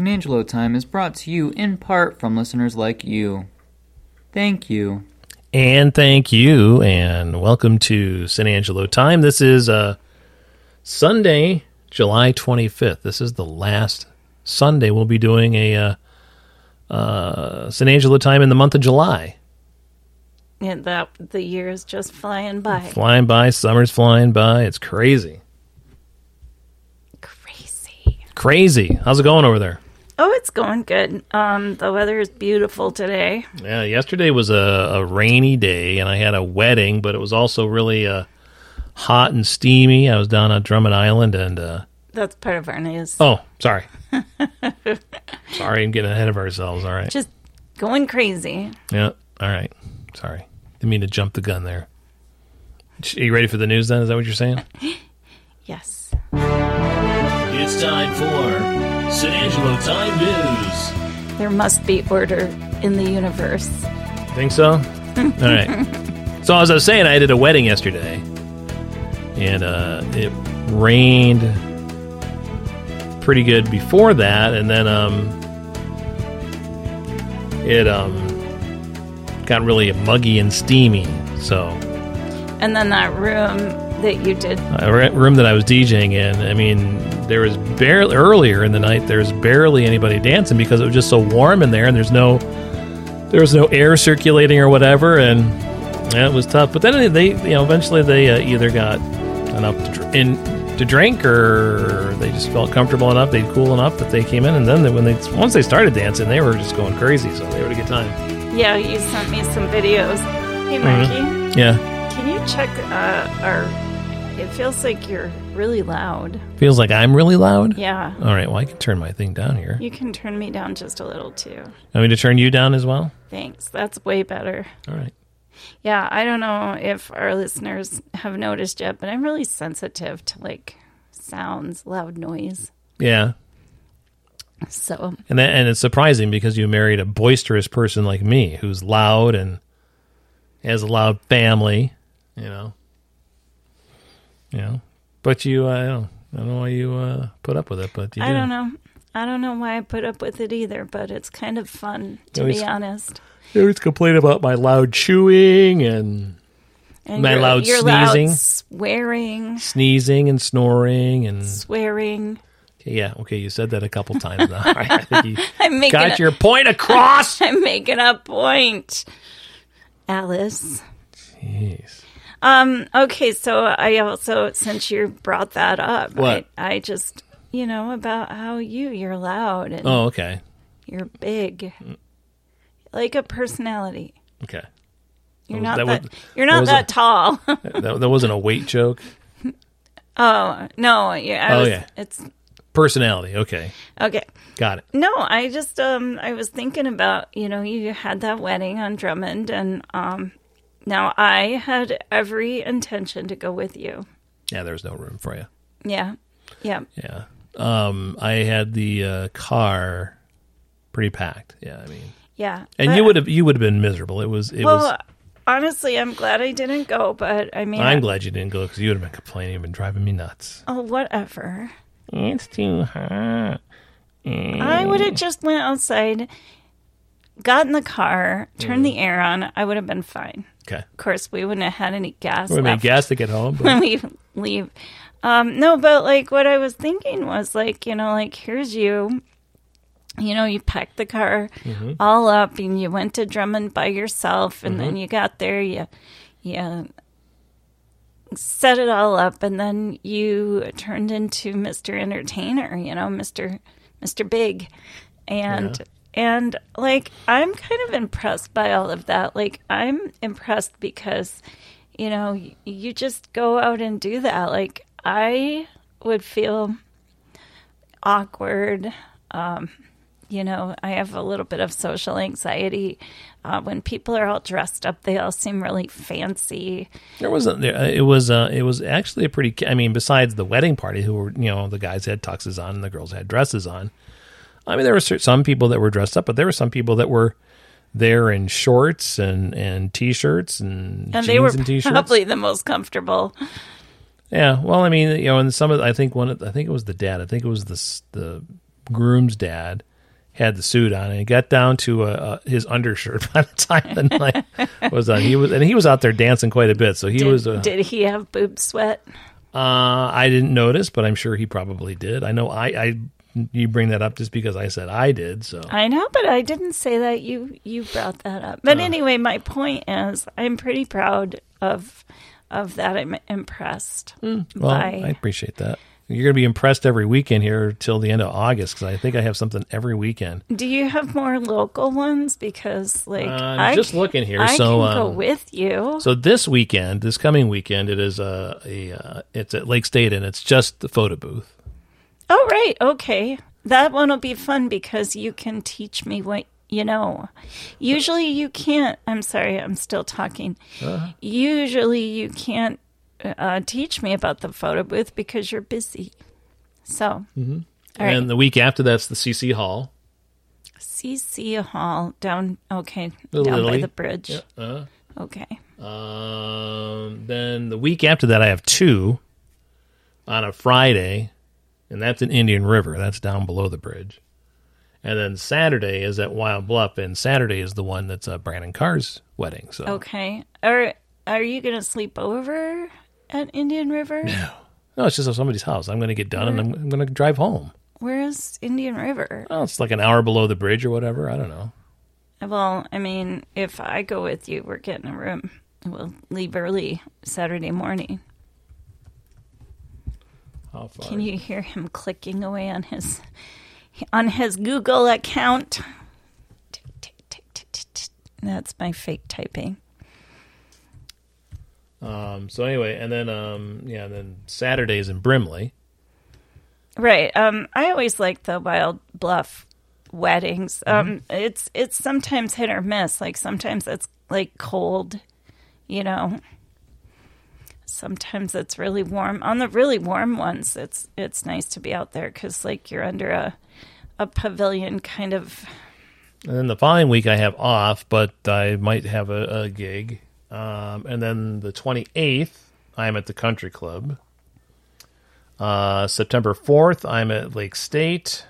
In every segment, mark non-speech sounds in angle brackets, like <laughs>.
San Angelo Time is brought to you in part from listeners like you. Thank you. And thank you, and welcome to San Angelo Time. This is uh, Sunday, July 25th. This is the last Sunday we'll be doing a uh, uh, San Angelo Time in the month of July. And that the year is just flying by. Flying by, summer's flying by. It's crazy. Crazy. Crazy. How's it going over there? Oh, it's going good. Um, the weather is beautiful today. Yeah, yesterday was a, a rainy day, and I had a wedding, but it was also really uh, hot and steamy. I was down on Drummond Island, and uh, That's part of our news. oh, sorry, <laughs> sorry, I'm getting ahead of ourselves. All right, Just going crazy. yeah, all right, sorry, didn't mean to jump the gun there. Are you ready for the news? Then is that what you're saying? <gasps> Yes. It's time for San Angelo Time News. There must be order in the universe. Think so? <laughs> All right. So as I was saying, I did a wedding yesterday, and uh, it rained pretty good before that, and then um, it um, got really muggy and steamy. So And then that room that you did. a room that I was DJing in, I mean, there was barely earlier in the night. There's barely anybody dancing because it was just so warm in there, and there's no there was no air circulating or whatever, and yeah, it was tough. But then they, you know, eventually they uh, either got enough to, dr- in, to drink, or they just felt comfortable enough, they'd cool enough that they came in, and then they, when they once they started dancing, they were just going crazy. So they had a good time. Yeah, you sent me some videos. Hey, Marky, Yeah, can you check uh, our. It feels like you're really loud. feels like I'm really loud. Yeah. All right, well I can turn my thing down here. You can turn me down just a little too. Want me to turn you down as well? Thanks. That's way better. All right. Yeah, I don't know if our listeners have noticed yet, but I'm really sensitive to like sounds, loud noise. Yeah, So, And that, and it's surprising because you married a boisterous person like me, who's loud and has a loud family, you know. You know, but you, uh, I don't, I don't know why you uh, put up with it, but you I do. don't know. I don't know why I put up with it either, but it's kind of fun to Always- be honest. You always complain about my loud chewing and And My you're- loud you're sneezing. loud swearing, sneezing and snoring and swearing. yeah, okay, you said that a couple times now. <laughs> I think <laughs> making got a, your point across. <laughs> I'm making a point. Alice. Jeez. Um, okay, so I also since you brought that up, What? I, I just you know, about how you you're loud and Oh, okay, you're big. Like a personality. okay. You're was- not that that, was- you're that not was that a- tall. <laughs> That, that wasn't a weight joke. <laughs> oh, no, yeah, I Oh, was, yeah. it's Personality. Okay, okay. got it. No, I just um I was thinking about, you know, you had that wedding on Drummond and um now I had every intention to go with you. Yeah, there was no room for you. Yeah. Yeah. Yeah. Um, I had the uh, car pretty packed. Yeah, I mean, Yeah. and you would have you would have been miserable. It was it Well, was. honestly, I'm glad I didn't go, but I mean, I'm I- glad you didn't go because you would have been complaining. You've been driving me nuts. oh, whatever. It's too hot. I would have just went outside, got in the car, turned the air on. I would have been fine. Okay. Of course, we wouldn't have had any gas We made gas to get home. <laughs> when we leave. Um, no, but like what I was thinking was like, you know, like here's you. You know, you packed the car Mm-hmm. all up and you went to Drummond by yourself and Mm-hmm. then you got there, you you set it all up and then you turned into Mr. Entertainer, you know, Mr. Mr. Big. And and like I'm kind of impressed by all of that. Like I'm impressed because you know, you just go out and do that. Like I would feel awkward. Um, you know, I have a little bit of social anxiety. Uh, when people are all dressed up, they all seem really fancy. there wasn't. there- It was. Uh, it was actually a pretty. I mean, besides the wedding party, who were you know the guys had tuxes on and the girls had dresses on. I mean, there were some people that were dressed up, but there were some people that were there in shorts and and t-shirts and, And they were and t-shirts. probably the most comfortable. Yeah, well, I mean, you know, and some of I think one, of, I think it was the dad. I think it was the the groom's dad had the suit on, and got down to uh, his undershirt <laughs> by the time the night was on. He was and he was out there dancing quite a bit, so he Did, was. Uh, did he have boob sweat? uh, I didn't notice, but I'm sure he probably did. I know I, I you bring that up just because I said I did. So I know, but I didn't say that. You you brought that up. But anyway, my point is, I'm pretty proud of of that. I'm impressed well, by. I appreciate that. You're going to be impressed every weekend here till the end of August because I think I have something every weekend. Do you have more local ones? Because like Uh, I'm just looking here, I so, can go um, with you. So this weekend, this coming weekend, it is a, a uh, it's at Lake State and it's just the photo booth. Oh right, okay. That one will be fun because you can teach me what you know. Usually you can't. I'm sorry, I'm still talking. Uh-huh. Usually you can't uh, teach me about the photo booth because you're busy. So, right. Mm-hmm. And the week after that's the CC Hall. CC Hall down. Okay, down by the bridge. Uh, Okay. um, then the week after that, I have two on a Friday, and that's in Indian River. That's down below the bridge. And then Saturday is at Wild Bluff, and Saturday is the one that's uh, Brandon Carr's wedding. So Okay. Are Are you gonna sleep over at Indian River? no, no, it's just at somebody's house. I'm going to get done, and I'm, I'm going to drive home. Where is Indian River? Well, it's like an hour below the bridge or whatever. I don't know. Well, I mean, if I go with you, we're getting a room. We'll leave early Saturday morning. How far? Can you hear him clicking away on his on his Google account? That's my fake typing. Um, so anyway, and then um, yeah, and then Saturdays in Brimley. Right. Um, I always like the Wild Bluff weddings. Um, it's it's sometimes hit or miss. Like sometimes it's like cold, you know. Sometimes it's really warm. On the really warm ones, it's it's nice to be out there because like you're under a a pavilion kind of. And then the following week I have off, but I might have a, a gig. Um, and then the 28th, I'm at the country club. Uh, September 4th, I'm at Lake State.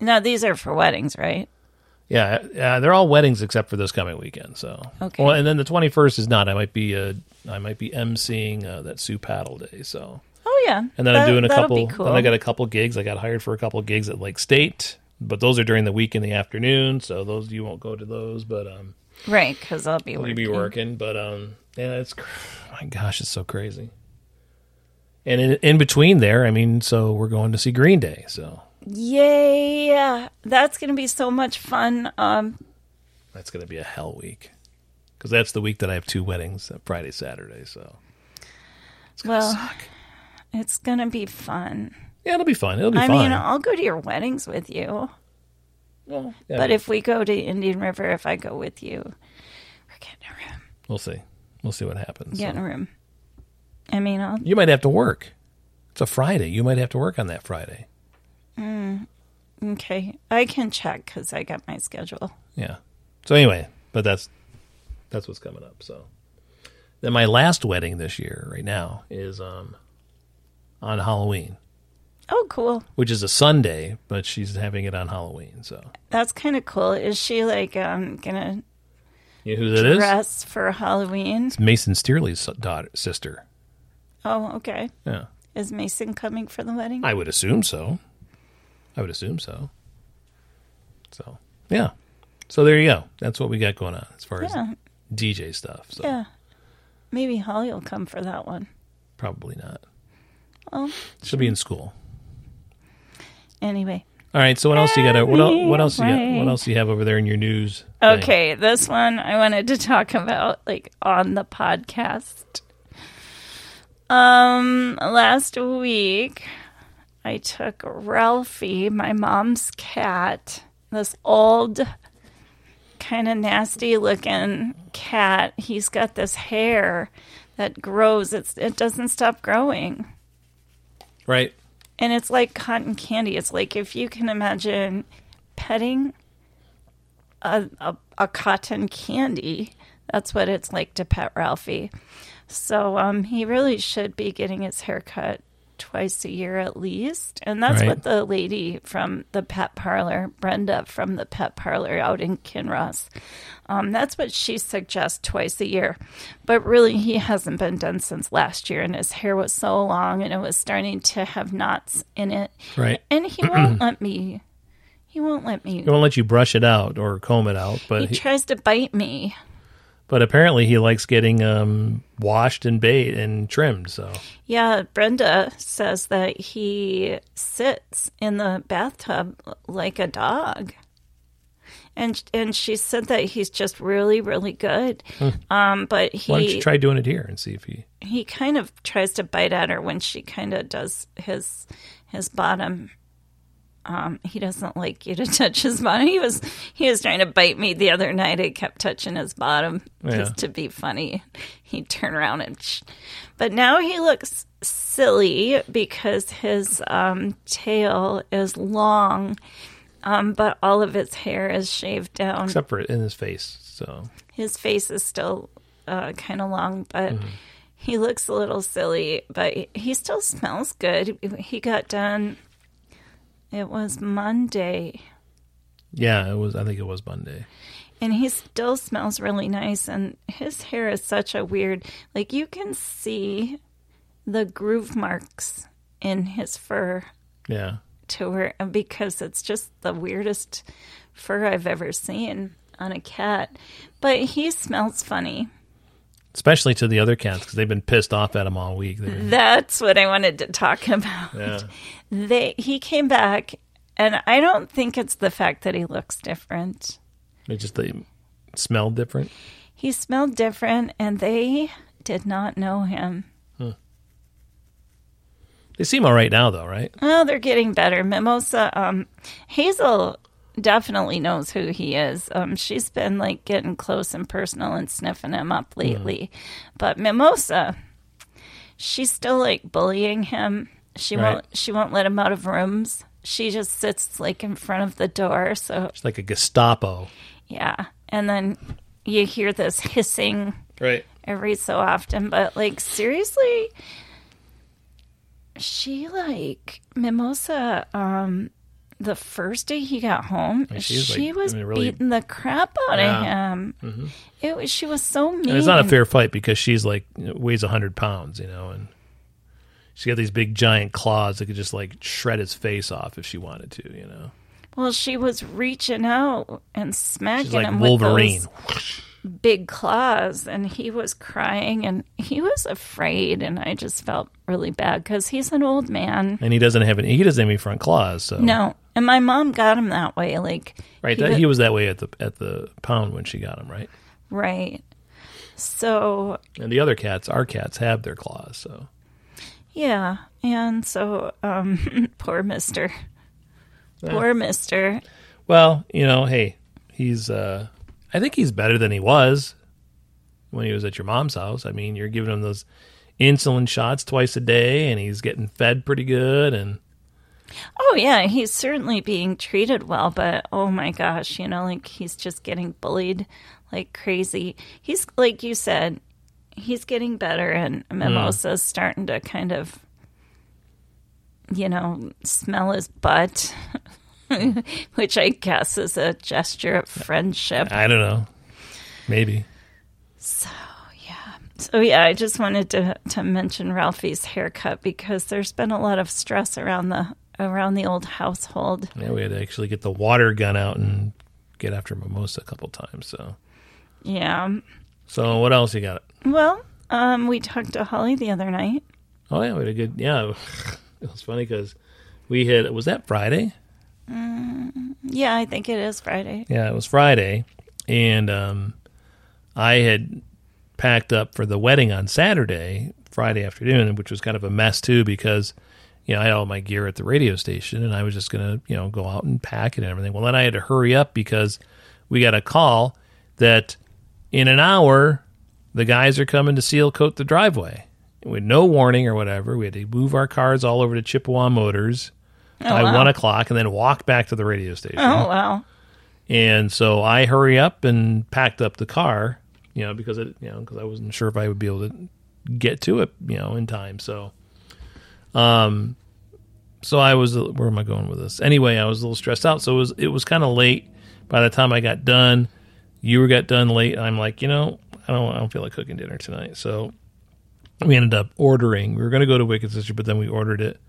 No, these are for weddings, right? Yeah, yeah, they're all weddings except for this coming weekend. So, Okay. Well, and then the 21st is not. I might be uh, I might be emceeing uh, that Sioux Paddle Day. So, Oh yeah. and then That- I'm doing a couple. Cool. Then I got a couple gigs. I got hired for a couple gigs at Lake State, but those are during the week in the afternoon. So those you won't go to those, but um, right because I'll be working. be working, but um, yeah, it's <sighs> my gosh, it's so crazy. And in, in between there, I mean, so we're going to see Green Day. So Yay! That's gonna be so much fun. Um, that's going to be a hell week because that's the week that I have two weddings, uh, Friday, Saturday. So it's gonna Well, suck. it's gonna be fun. Yeah, it'll be fun. It'll be fun. I fun. mean, I'll go to your weddings with you. Well, yeah, But if we go to Indian River, if I go with you, we're getting a room. we'll see, we'll see what happens. Getting So a room. I mean, I'll. You might have to work. It's a Friday. You might have to work on that Friday. Okay, I can check because I got my schedule. Yeah. So anyway, but that's that's what's coming up. So then my last wedding this year, right now, is um on Halloween, Oh, cool. which is a Sunday, but she's having it on Halloween. So That's kind of cool. Is she like um gonna you know who that is? dress for Halloween? It's Mason Steerley's daughter, sister. Oh, okay. Yeah, Is Mason coming for the wedding? I would assume so. I would assume so. So yeah. So there you go. That's what we got going on as far Yeah, as DJ stuff. So yeah. Maybe Holly will come for that one. probably not. Oh, She'll be in school. anyway. All right. So what else you got? What? What else you got? What else do you have over there in your news? thing? Okay, this one I wanted to talk about like on the podcast. Um last week I took Ralphie, my mom's cat, this old kind of nasty looking cat. He's got this hair that grows. It's it doesn't stop growing. Right. And it's like cotton candy. It's like if you can imagine petting a, a, a cotton candy, that's what it's like to pet Ralphie. So um, he really should be getting his hair cut twice a year at least. And that's Right. what the lady from the pet parlor, Brenda from the pet parlor out in Kinross, um, that's what she suggests twice a year. But really, he hasn't been done since last year, and his hair was so long and it was starting to have knots in it. Right. And he <clears throat> won't let me. He won't let me. He won't let you brush it out or comb it out, but He he, tries to bite me. But apparently he likes getting um, washed and bait and trimmed. So Yeah, Brenda says that he sits in the bathtub like a dog. And and she said that he's just really really good. Um but why don't you he try doing it here and see if he? he kind of tries to bite at her when she kind of does his his bottom um, he doesn't like you to <laughs> touch his bottom. He was he was trying to bite me the other night. I kept touching his bottom just to be funny. He'd turn around and, sh- but now he looks silly because his um, tail is long, um, but all of his hair is shaved down. Except for in his face. So his face is still uh, kind of long, but he looks a little silly. But he still smells good. He got done. It was Monday, yeah, it was. I think it was Monday. and he still smells really nice. And his hair is such a weird, like you can see the groove marks in his fur Yeah. to where because it's just the weirdest fur I've ever seen on a cat. But he smells funny. Especially to the other cats because they've been pissed off at him all week. They're- That's what I wanted to talk <laughs> about. Yeah. They he came back and I don't think it's the fact that he looks different. They just they smelled different. He smelled different and they did not know him. They seem all right now, though, right? Well, they're getting better. Mimosa um Hazel definitely knows who he is. Um she's been like getting close and personal and sniffing him up lately. But Mimosa she's still like bullying him. She Right. won't she won't let him out of rooms. She just sits like in front of the door so It's like a Gestapo. Yeah. And then you hear this hissing Right. every so often, but like seriously, she like Mimosa um the first day he got home, she was, she like, was I mean, really- beating the crap out Yeah. Mm-hmm. of him. It was she was so mean. And it's not a fair fight because she's like weighs hundred pounds, you know, and she's got these big giant claws that could just like shred his face off if she wanted to, you know. Well, she was reaching out and smacking She's like him Wolverine. with those big claws, and he was crying and he was afraid, and I just felt really bad because he's an old man. And he doesn't have any. He doesn't have any front claws, so No, and my mom got him that way. Like right. he that, he was that way at the at the pound when she got him, right? right. So And the other cats, our cats, have their claws, so yeah, and so um, <laughs> poor Mister, poor Mister. Well, you know, hey, he's uh I think he's better than he was when he was at your mom's house. I mean, you're giving him those insulin shots twice a day and he's getting fed pretty good and Oh yeah, he's certainly being treated well, but oh my gosh, you know, like he's just getting bullied like crazy. He's like you said, he's getting better and hmm. Mimosa's starting to kind of you know, smell his butt. <laughs> Which I guess is a gesture of friendship. I don't know. Maybe. So. Yeah. So yeah, I just wanted to to mention Ralphie's haircut because there's been a lot of stress around the around the old household. Yeah, we had to actually get the water gun out and get after Mimosa a couple times, so Yeah. so what else you got? Well, um, we talked to Holly the other night. Oh yeah, we had a good yeah. <laughs> It was funny because we had was that Friday? Yeah, I think it is Friday. Yeah, it was Friday, and um, I had packed up for the wedding on Saturday, Friday afternoon, which was kind of a mess too because you know I had all my gear at the radio station, and I was just gonna you know go out and pack it and everything. Well, then I had to hurry up because we got a call that in an hour the guys are coming to seal coat the driveway. With no warning or whatever, we had to move our cars all over to Chippewa Motors oh, by wow. one o'clock, and then walk back to the radio station. Oh wow. And so I hurry up and packed up the car, you know, because it, you know, because I wasn't sure if I would be able to get to it, you know, in time. So Um, so I was where am I going with this? Anyway, I was a little stressed out, so it was it was kind of late by the time I got done. You were got done late. I'm like, you know, I don't I don't feel like cooking dinner tonight, so we ended up ordering. We were going to go to Wicked Sister, but then we ordered it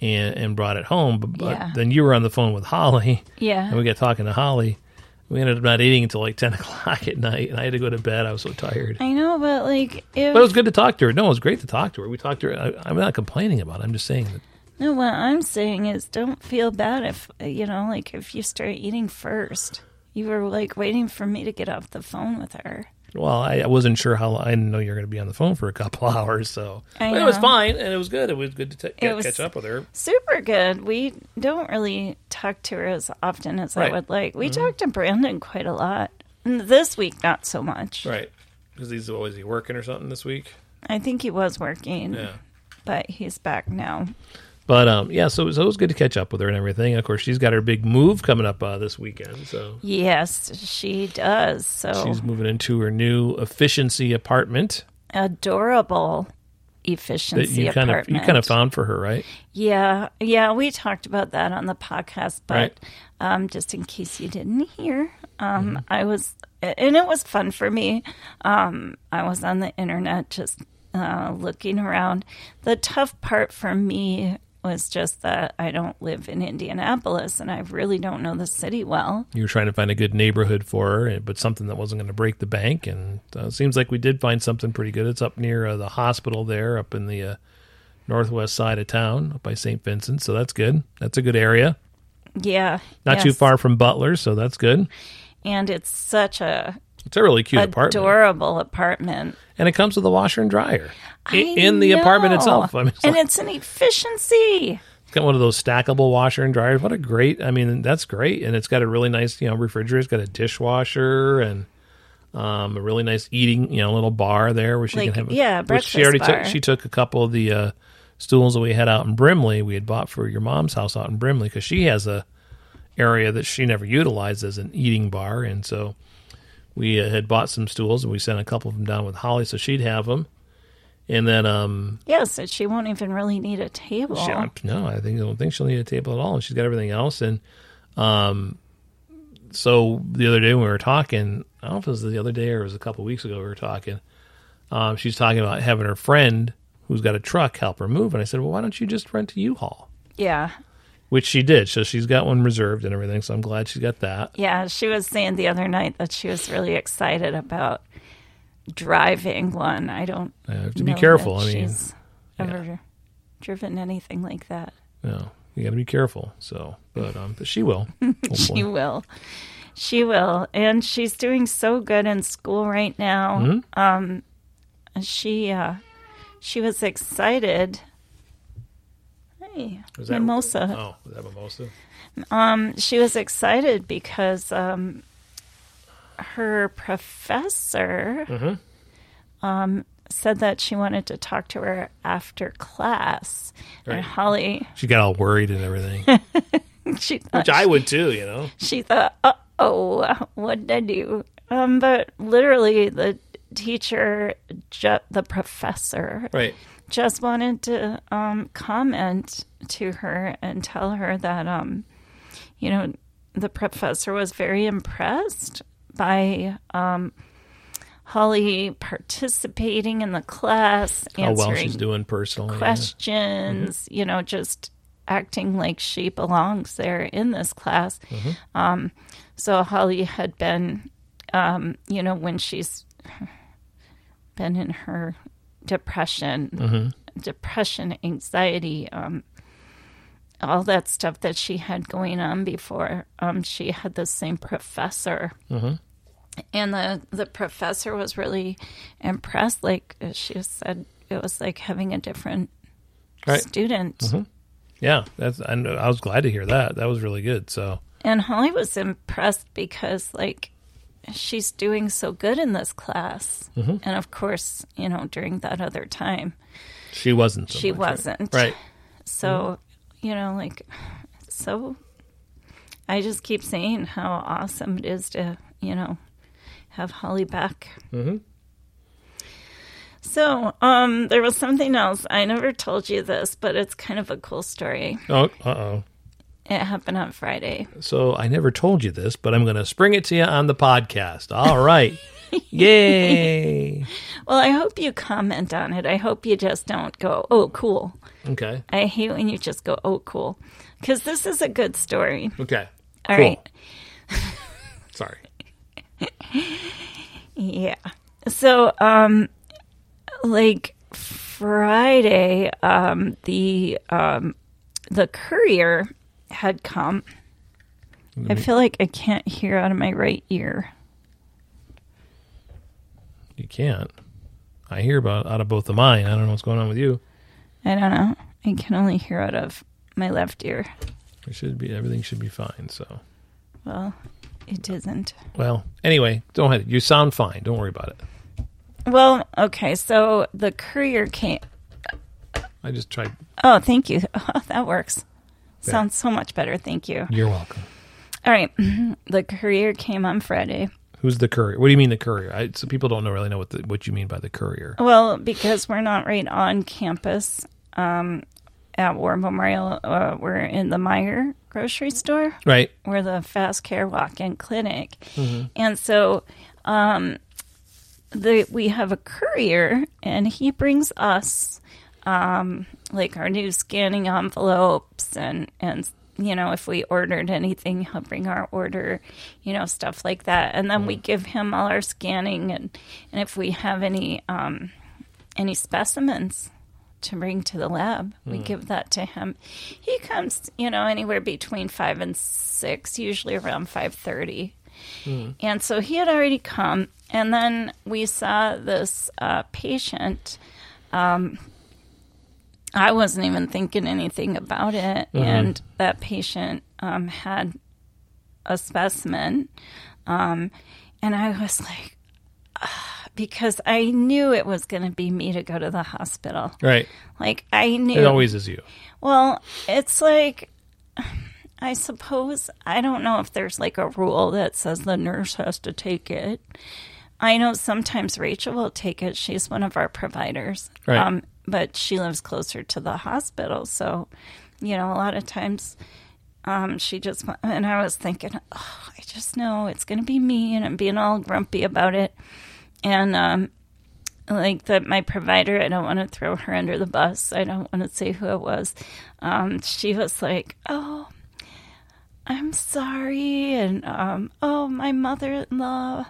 and and brought it home. But, but Yeah. then you were on the phone with Holly, Yeah. and we got talking to Holly. We ended up not eating until like ten <laughs> o'clock at night, and I had to go to bed. I was so tired. I know, but like, if, But it was good to talk to her. No, it was great to talk to her. We talked to her. I, I'm not complaining about it. I'm just saying that no, what I'm saying is, don't feel bad if you know, like, if you start eating first. You were like waiting for me to get off the phone with her. Well, I, I wasn't sure how. I didn't know you were going to be on the phone for a couple <laughs> hours, so I but it was fine and it was good. It was good to t- get, was- catch up with her. Super good. We don't really talk to her as often as Right. I would like. We talked to Brandon quite a lot. And This week, not so much. Right, because he's always he working or something this week. I think he was working, Yeah, but he's back now. but um, yeah. So, so it was good to catch up with her and everything. Of course, she's got her big move coming up uh, this weekend. So Yes, she does. So she's moving into her new efficiency apartment adorable efficiency you kind of apartment. you kind of found for her, right? Yeah, yeah, we talked about that on the podcast, but Right. um, just in case you didn't hear, um, Mm-hmm. I was, and it was fun for me. Um, I was on the internet just uh, looking around. The tough part for me was just that I don't live in Indianapolis and I really don't know the city well. You were trying to find a good neighborhood for her, but something that wasn't going to break the bank. And uh, it seems like we did find something pretty good. It's up near uh, the hospital there, up in the uh, northwest side of town, up by St. Vincent. So that's good. That's a good area. Yeah, Not too far from Butler, so that's good. and it's such a It's a really cute apartment, adorable apartment. and it comes with a washer and dryer i- in the apartment itself. I mean, it's, and like- it's an efficiency. it's got one of those stackable washer and dryers. What a great! I mean, that's great, and it's got a really nice, you know, refrigerator. It's got a dishwasher and. Um, a really nice eating, you know, little bar there where she Like, can have. A, yeah, which she already bar. took. She took a couple of the uh, stools that we had out in Brimley. We had bought for your mom's house out in Brimley because she has a area that she never utilized as an eating bar, and so we uh, had bought some stools and we sent a couple of them down with Holly so she'd have them. And then, um, Yes, so she won't even really need a table. she, no, I think I don't think she'll need a table at all. And she's got everything else. And um, so the other day when we were talking, I don't know if it was the other day or it was a couple of weeks ago we were talking. Um, she's talking about having her friend who's got a truck help her move, and I said, "Well, why don't you just rent a U-Haul?" Yeah. Which she did. So she's got one reserved and everything. So I'm glad she's got that. Yeah, she was saying the other night that she was really excited about driving one. I don't I have to be careful. I mean, she's ever driven anything like that. no, you got to be careful. So, but um, but she will. <laughs> She will. She will. And she's doing so good in school right now. Mm-hmm. Um she uh she was excited. Hey, Was that- mimosa. Oh, was that mimosa? Um, she was excited because um, her professor Mm-hmm. um, said that she wanted to talk to her after class. Right. And Holly, She got all worried and everything, <laughs> she thought, which I would too. You know. she thought, uh oh, what did I do? Um, but literally, the teacher, ju- the professor, Right. Just wanted to um, comment to her and tell her that, um, you know, the professor was very impressed by um, Holly participating in the class, How well answering she's doing personally. yeah. questions, you know, just acting like she belongs there in this class. Um, so Holly had been, um, you know, when she's been in her depression, depression, anxiety, um, all that stuff that she had going on before, um, she had the same professor. And the, the professor was really impressed. Like she said, it was like having a different Right. student. Yeah, that's. I, I was glad to hear that. That was really good. So And Holly was impressed because, like, she's doing so good in this class. Mm-hmm. And of course, you know, during that other time, she wasn't. So she much, wasn't. Right. So, you know, like, so I just keep saying how awesome it is to, you know, have Holly back. Mm-hmm. So, um, there was something else. I never told you this, but it's kind of a cool story. Oh, uh oh. It happened on Friday. So I never told you this, but I'm going to spring it to you on the podcast. All right. <laughs> Yay. Well, I hope you comment on it. I hope you just don't go, oh, cool. Okay. I hate when you just go, oh, cool. Because this is a good story. Okay. All Cool. right. <laughs> Sorry. Yeah. So, um, like Friday, um, the um, the courier had come. I feel like I can't hear out of my right ear. You can't. I hear about out of both of mine. I don't know what's going on with you. I don't know. I can only hear out of my left ear. It should be everything should be fine. So, Well, it isn't. well, anyway, don't ahead. You sound fine. Don't worry about it. Well, okay. So the courier came. I just tried. Oh, thank you. Oh, <laughs> that works. Sounds so much better. Thank you. You're welcome. All right. <clears throat> The courier came on Friday. Who's the courier? What do you mean the courier? I, so people don't know really know what the, what you mean by the courier. Well, because we're not right on campus um, at War Memorial, uh, we're in the Meijer grocery store. Right. We're the fast care walk-in clinic, and so um, the we have a courier, and he brings us um, like our new scanning envelopes and and you know if we ordered anything he'll bring our order you know stuff like that. And then we give him all our scanning and and if we have any um any specimens to bring to the lab we give that to him. He comes you know anywhere between five and six usually around five thirty. And so he had already come and then we saw this uh, patient I wasn't even thinking anything about it. And that patient um, had a specimen. Um, and I was like, "Ah," because I knew it was going to be me to go to the hospital. Right. Like, I knew. It always is you. Well, it's like, I suppose, I don't know if there's like a rule that says the nurse has to take it. I know sometimes Rachel will take it. She's one of our providers. Right. Um, but she lives closer to the hospital. So, you know, a lot of times um, she just, and I was thinking, oh, I just know it's going to be me and I'm being all grumpy about it. And, um, like that my provider i don't want to throw her under the bus i don't want to say who it was um, she was like oh i'm sorry and um, oh my mother-in-law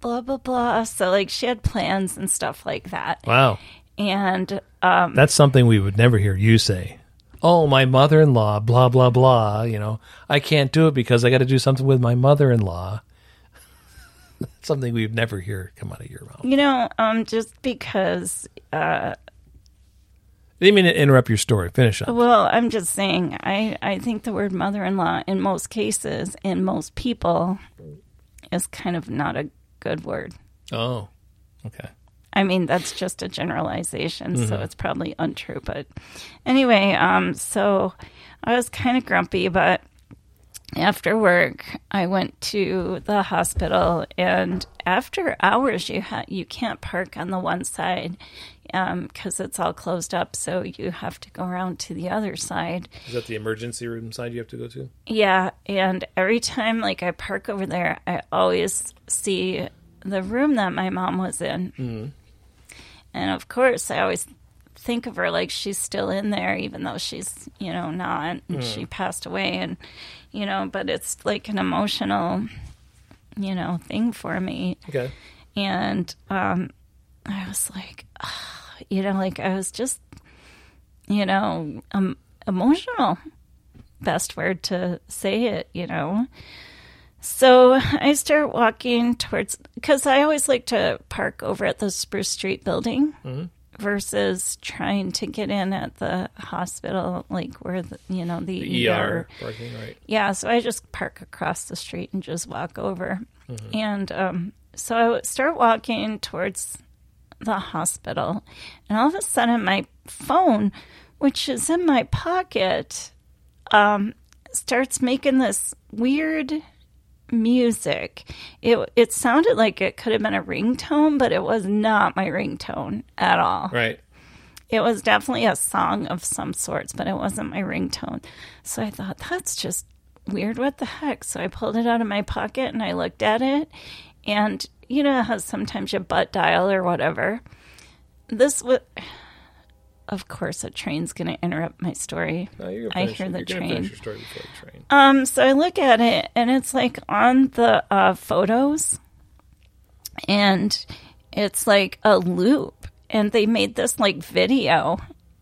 blah blah blah so like she had plans and stuff like that Wow. And um, That's something we would never hear you say. Oh, my mother in law, blah, blah, blah. You know, I can't do it because I got to do something with my mother in law. <laughs> something we'd never hear come out of your mouth. you know um, just because I didn't mean to interrupt your story. Finish up. Well, I'm just saying, I, I think the word mother in law in most cases, in most people, is kind of not a good word. Oh, okay. I mean, that's just a generalization, so mm-hmm. it's probably untrue. But anyway, um, so I was kind of grumpy, but after work, I went to the hospital, and after hours, you ha- you can't park on the one side um, because it's all closed up. So you have to go around to the other side. Is that the emergency room side you have to go to? Yeah, and every time like I park over there, I always see the room that my mom was in. Mm-hmm. And of course, I always think of her like she's still in there even though she's, you know, not and she passed away and you know, but it's like an emotional, you know, thing for me Okay. and um, I was like, <sighs> you know, like I was just, you know, um, emotional. Best word to say it, you know. So I start walking towards because I always like to park over at the Spruce Street building versus trying to get in at the hospital, like where the you know the, The ER parking, right? yeah, so I just park across the street and just walk over. And um, so I start walking towards the hospital, and all of a sudden, my phone, which is in my pocket, um, starts making this weird music. It it sounded like it could have been a ringtone, but it was not my ringtone at all. Right. It was definitely a song of some sorts, but it wasn't my ringtone. So I thought that's just weird. What the heck? So I pulled it out of my pocket and I looked at it, and you know how sometimes you butt dial or whatever. This was. Of course, a train's going to interrupt my story. No, I hear the train. your story before the train. Um, so I look at it and it's like on the uh, photos, and it's like a loop, and they made this like video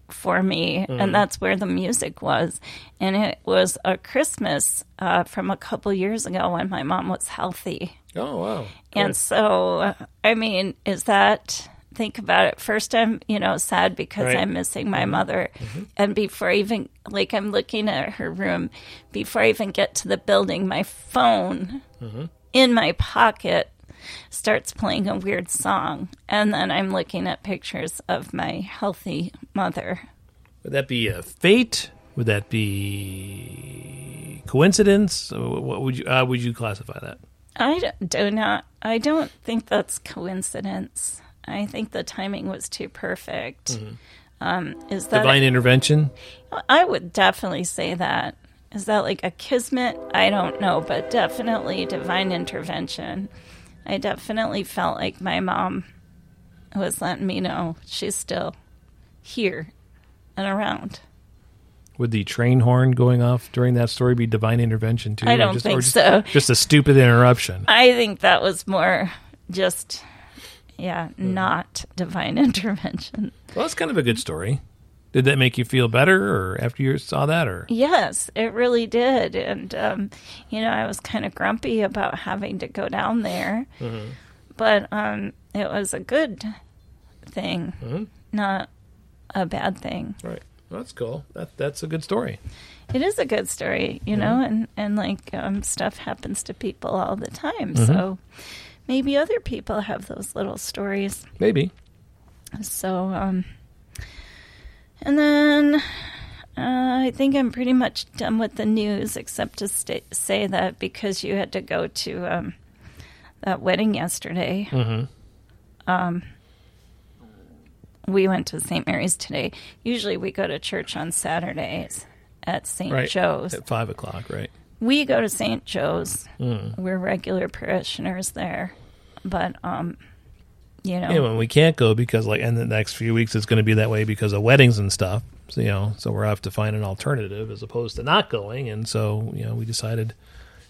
for me, and that's where the music was, and it was a Christmas uh, from a couple years ago when my mom was healthy, Oh wow. and so I mean, is that? Think about it. First, I'm, you know, sad because Right. I'm missing my mother. And before I even, like, I'm looking at her room, before I even get to the building, my phone in my pocket starts playing a weird song. And then I'm looking at pictures of my healthy mother. Would that be a fate? Would that be coincidence? What would you uh, would you classify that? I do not, I don't think that's coincidence. I think the timing was too perfect. Um, is that Divine intervention? I would definitely say that. Is that like a kismet? I don't know, but definitely divine intervention. I definitely felt like my mom was letting me know she's still here and around. Would the train horn going off during that story be divine intervention too? I don't just, think just, so. Just a stupid interruption. I think that was more just, yeah, not divine <laughs> intervention. Well, that's kind of a good story. Did that make you feel better, or after you saw that, or Yes, it really did. And, um, you know, I was kind of grumpy about having to go down there. But um, it was a good thing, not a bad thing. right? Well, that's cool. That that's a good story. It is a good story, you know, and, and like um, stuff happens to people all the time. So maybe other people have those little stories. Maybe. So, um, and then uh, I think I'm pretty much done with the news, except to say that because you had to go to um, that wedding yesterday, um, we went to St. Mary's today. Usually we go to church on Saturdays at St. Right. Joe's. At five o'clock, right? We go to St. Joe's. Hmm. We're regular parishioners there. But, um, you know. Yeah, when we can't go because like in the next few weeks it's going to be that way because of weddings and stuff. So you know, so we'll have to find an alternative as opposed to not going. And so you know, we decided.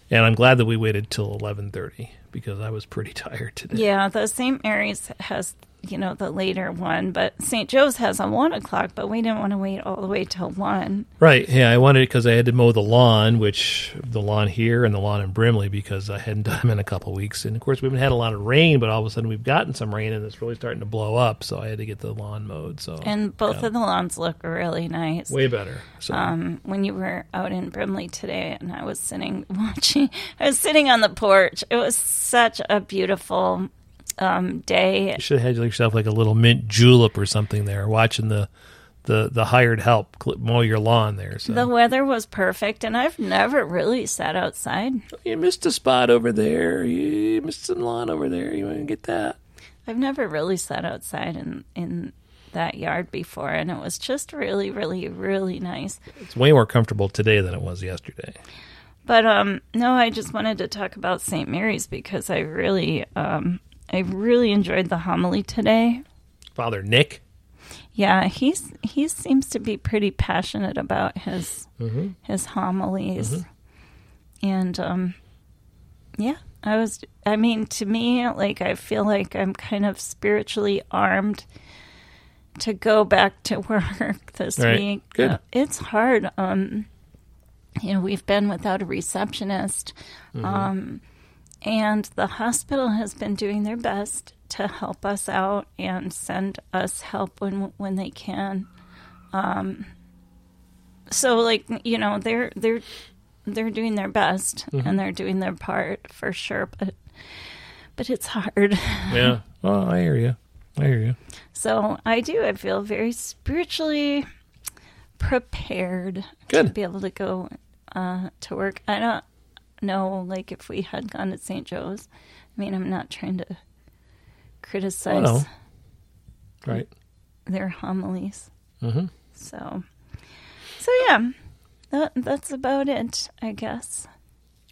And I'm glad that we waited till eleven thirty because I was pretty <laughs> tired today. Yeah, the St. Mary's has, you know, the later one, but St. Joe's has a one o'clock, but we didn't want to wait all the way till one. Right. Yeah, I wanted because I had to mow the lawn, which the lawn here and the lawn in Brimley because I hadn't <laughs> done them in a couple weeks. And of course, we haven't had a lot of rain, but all of a sudden we've gotten some rain and it's really starting to blow up. So I had to get the lawn mowed. So And both yeah. of the lawns look really nice. way better. So Um, when you were out in Brimley today, and I was sitting <laughs> watching, I was sitting on the porch. It was such a beautiful um, day. you should have had yourself like a little mint julep or something there, watching the the the hired help mow your lawn there. So The weather was perfect, and I've never really sat outside. you missed a spot over there. You missed some lawn over there. You want to get that? I've never really sat outside in in that yard before, and it was just really, really, really nice. It's way more comfortable today than it was yesterday. But um, no, I just wanted to talk about St. Mary's because I really, um, I really enjoyed the homily today. Father Nick. Yeah, he's he seems to be pretty passionate about his his homilies, and um, yeah, I was. I mean, to me, like I feel like I'm kind of spiritually armed to go back to <laughs> work this Right. week. Good. Uh, it's hard. Um, you know, we've been without a receptionist, um, and the hospital has been doing their best to help us out and send us help when when they can. Um, so, like you know, they're they're they're doing their best and they're doing their part for sure, but but it's hard. <laughs> Yeah. Oh, I hear you. I hear you. So I do. I feel very spiritually prepared Good. to be able to go uh, to work. I don't. Know, like if we had gone to St. Joe's. I mean, I'm not trying to criticize no. Right. their homilies. Mhm. So, so yeah, that that's about it, I guess.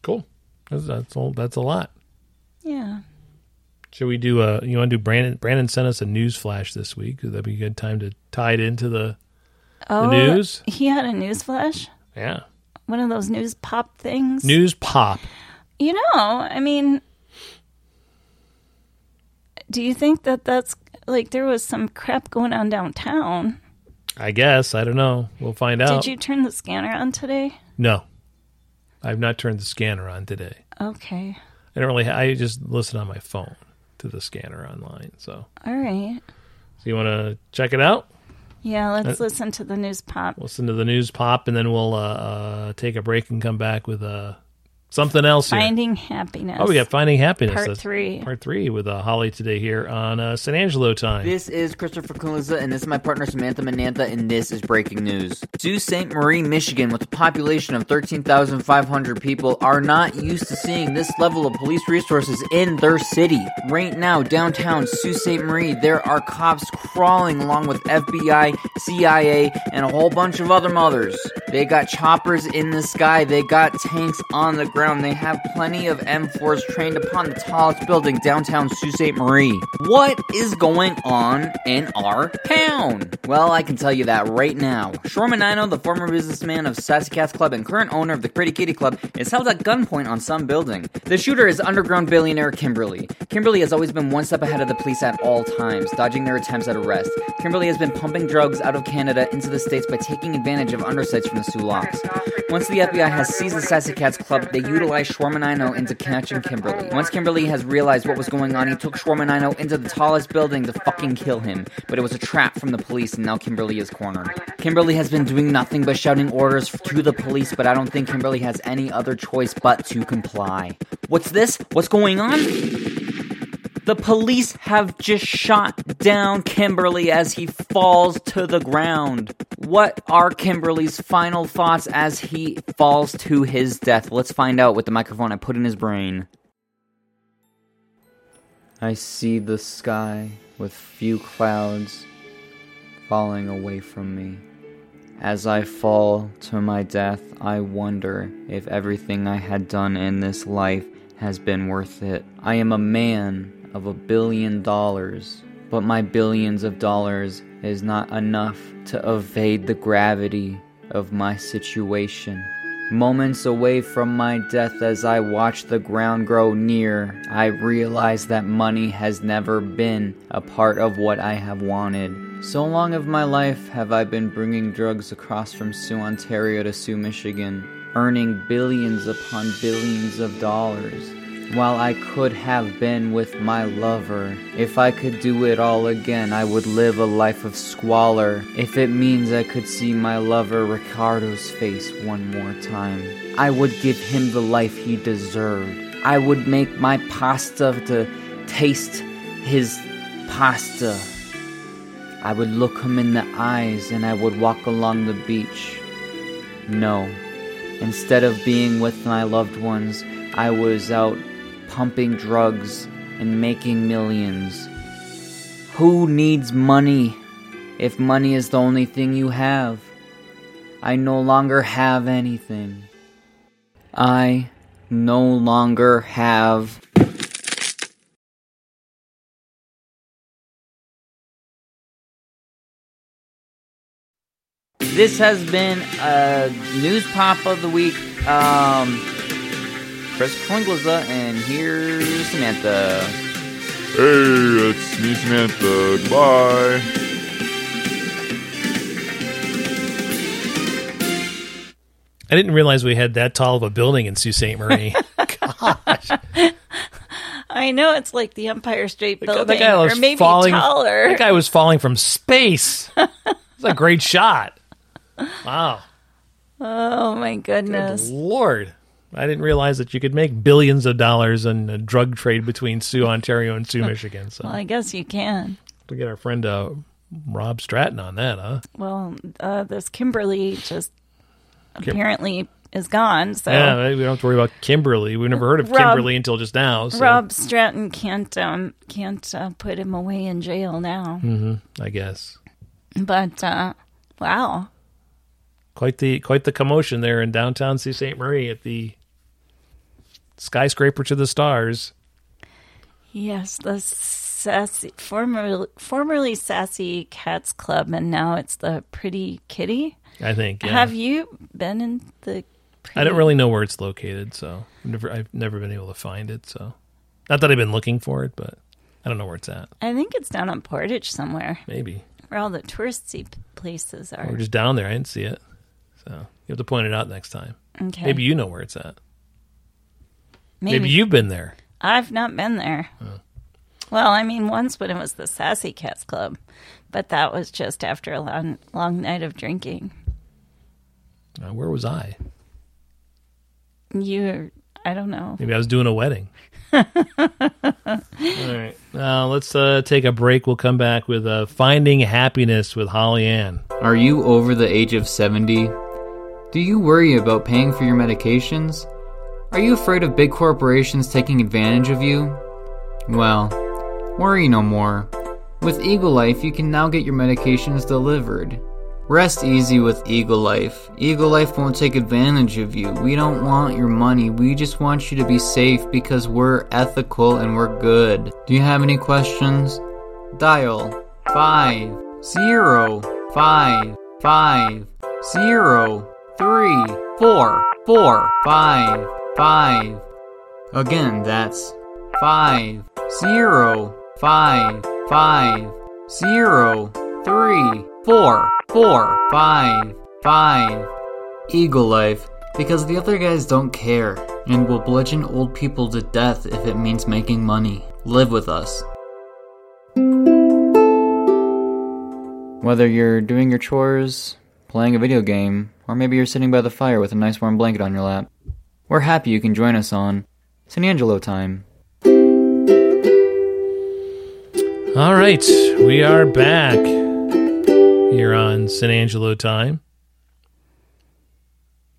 Cool. That's, that's all. That's a lot. Yeah. Should we do a? You want to do Brandon? Brandon sent us a news flash this week. Would that be a good time to tie it into the? Oh, news? He had a news flash. Yeah. One of those news pop things. News pop. You know, I mean, do you think that that's like there was some crap going on downtown? I guess I don't know. We'll find out. Did you turn the scanner on today? No, I've not turned the scanner on today. Okay. I don't really. Ha- I just listen on my phone to the scanner online. So, All right. so you want to check it out? Yeah, let's Uh, listen to the news pop. Listen to the news pop, and then we'll uh, uh, take a break and come back with uh, something else here. Finding happiness. Oh, we got finding happiness. Part That's three. Part three with uh, Holly today here on uh, San Angelo time. This is Christopher Kaliza, and this is my partner Samantha Manantha, and this is breaking news. Sault Ste. Marie, Michigan, with a population of 13,500 people, are not used to seeing this level of police resources in their city. Right now, downtown Sault Ste. Marie, there are cops crawling along with FBI, CIA, and a whole bunch of other mothers. They got choppers in the sky, they got tanks on the ground, they have plenty of M4s trained upon the tallest building downtown Sault Ste. Marie. What is going on in our town? Well, I can tell you that right now. Shormanino, the former businessman of Sassy Cats Club and current owner of the Pretty Kitty Club, is held at gunpoint on some building. The shooter is underground billionaire Kimberly. Kimberly has always been one step ahead of the police at all times, dodging their attempts at arrest. Kimberly has been pumping drugs out of Canada into the States by taking advantage of undersights from the Soo Locks. Once the FBI has seized the Sassy Cats Club, they utilize Shormanino into catching Kimberly. Once Kimberly has realized what was going on, he took Shormanino into the tallest building to fucking kill him. But it was a trap from the police, and now Kimberly is cornered. Kimberly has been doing nothing but shouting orders to the police, but I don't think Kimberly has any other choice but to comply. What's this? What's going on? The police have just shot down Kimberly as he falls to the ground. What are Kimberly's final thoughts as he falls to his death? Let's find out with the microphone I put in his brain. I see the sky with few clouds falling away from me. As I fall to my death, I wonder if everything I had done in this life has been worth it. I am a man of a billion dollars, but my billions of dollars is not enough to evade the gravity of my situation. Moments away from my death, as I watch the ground grow near, I realize that money has never been a part of what I have wanted. So long of my life have I been bringing drugs across from Soo, Ontario to Soo, Michigan, earning billions upon billions of dollars. While I could have been with my lover, if I could do it all again, I would live a life of squalor. If it means I could see my lover Ricardo's face one more time, I would give him the life he deserved. I would make my pasta to taste his pasta. I would look him in the eyes and I would walk along the beach. No. Instead of being with my loved ones, I was out pumping drugs and making millions. Who needs money if money is the only thing you have? I no longer have anything. I no longer have. This has been a news pop of the week. Um, Chris Klinglaza, and here's Samantha. Hey, it's me, Samantha. Goodbye. I didn't realize we had that tall of a building in Sault Ste. Marie. Gosh. <laughs> I know it's like the Empire State That Building, guy was or maybe falling. taller. That guy was falling from space. It's a great shot. <laughs> Wow. oh my Good goodness! Lord. I didn't realize that you could make billions of dollars in a drug trade between Soo, Ontario, and Soo, <laughs> Michigan. So Well, I guess you can. we get our friend uh, Rob Stratton on that, huh? Well, uh, this Kimberly just apparently is gone. So Yeah, we don't have to worry about Kimberly. We've never heard of Rob- Kimberly until just now. So, Rob Stratton can't um, can't uh, put him away in jail now. I guess But uh, wow, quite the quite the commotion there in downtown Sault Ste. Marie at the skyscraper to the stars. yes, the sassy formerly formerly sassy cats club, and now it's the Pretty Kitty. I think. Yeah. Have you been in the? Pretty, I don't really know where it's located, so I've never I've never been able to find it. So, not that I've been looking for it, but I don't know where it's at. I think it's down on Portage somewhere, Maybe where all the touristy places are. we're just down there. I didn't see it, so you have to point it out next time. okay, Maybe you know where it's at. Maybe, Maybe you've been there. I've not been there. Well, I mean, once when it was the Sassy Cats Club, but that was just after a long, long night of drinking. Uh, where was I? You, I don't know. Maybe I was doing a wedding. <laughs> All right. Now let's uh, take a break. We'll come back with uh, Finding Happiness with Holly Ann. Are you over the age of 70? Do you worry about paying for your medications? Are you afraid of big corporations taking advantage of you? Well, worry no more. With Eagle Life, you can now get your medications delivered. Rest easy with Eagle Life. Eagle Life won't take advantage of you. We don't want your money. We just want you to be safe because we're ethical and we're good. Do you have any questions? Dial 5 0 5 5 0 3 4 4 5 5 Again, that's 5 0 5 5 0 3 4 4 5 5 Eagle Life because the other guys don't care and will bludgeon old people to death if it means making money. Live with us. Whether you're doing your chores, playing a video game, or maybe you're sitting by the fire with a nice warm blanket on your lap, we're happy you can join us on San Angelo time. All right, we are back here on San Angelo time.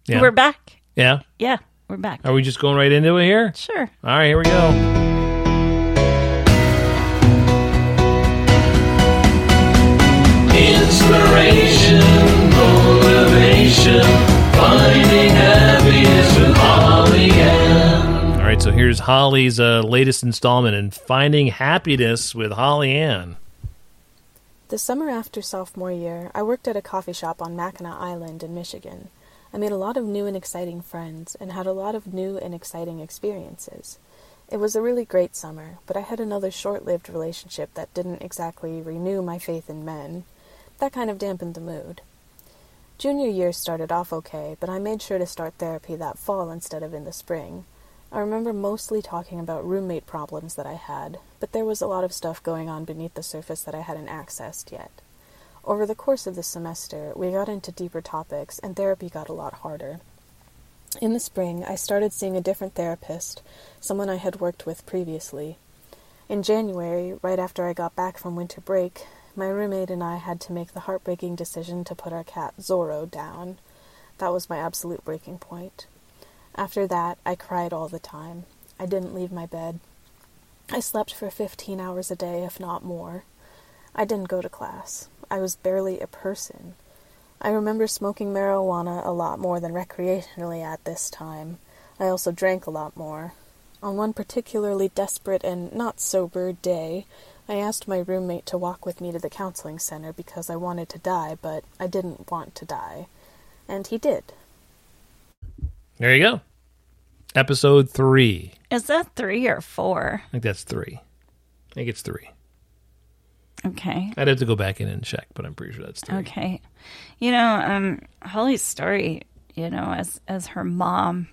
Yeah. We're back. yeah. Yeah, we're back. Are we just going right into it here? Sure. All right, here we go. Inspiration, motivation, finding happiness with Holly Ann. All right, so here's Holly's uh, latest installment in Finding Happiness with Holly Ann. The summer after sophomore year, I worked at a coffee shop on Mackinac Island in Michigan. I made a lot of new and exciting friends and had a lot of new and exciting experiences. It was a really great summer, but I had another short lived relationship that didn't exactly renew my faith in men. That kind of dampened the mood. Junior year started off okay, but I made sure to start therapy that fall instead of in the spring. I remember mostly talking about roommate problems that I had, but there was a lot of stuff going on beneath the surface that I hadn't accessed yet. Over the course of the semester, we got into deeper topics, and therapy got a lot harder. In the spring, I started seeing a different therapist, someone I had worked with previously. In January, right after I got back from winter break, my roommate and I had to make the heartbreaking decision to put our cat Zorro down. That was my absolute breaking point. After that, I cried all the time. I didn't leave my bed. I slept for 15 hours a day, if not more. I didn't go to class. I was barely a person. I remember smoking marijuana a lot more than recreationally at this time. I also drank a lot more. On one particularly desperate and not sober day, I asked my roommate to walk with me to the counseling center because I wanted to die, but I didn't want to die. And he did. There you go. Episode three. Is that three or four? I think that's three. I think it's three. Okay. I'd have to go back in and check, but I'm pretty sure that's three. Okay. You know, um, Holly's story, you know, as as her mom.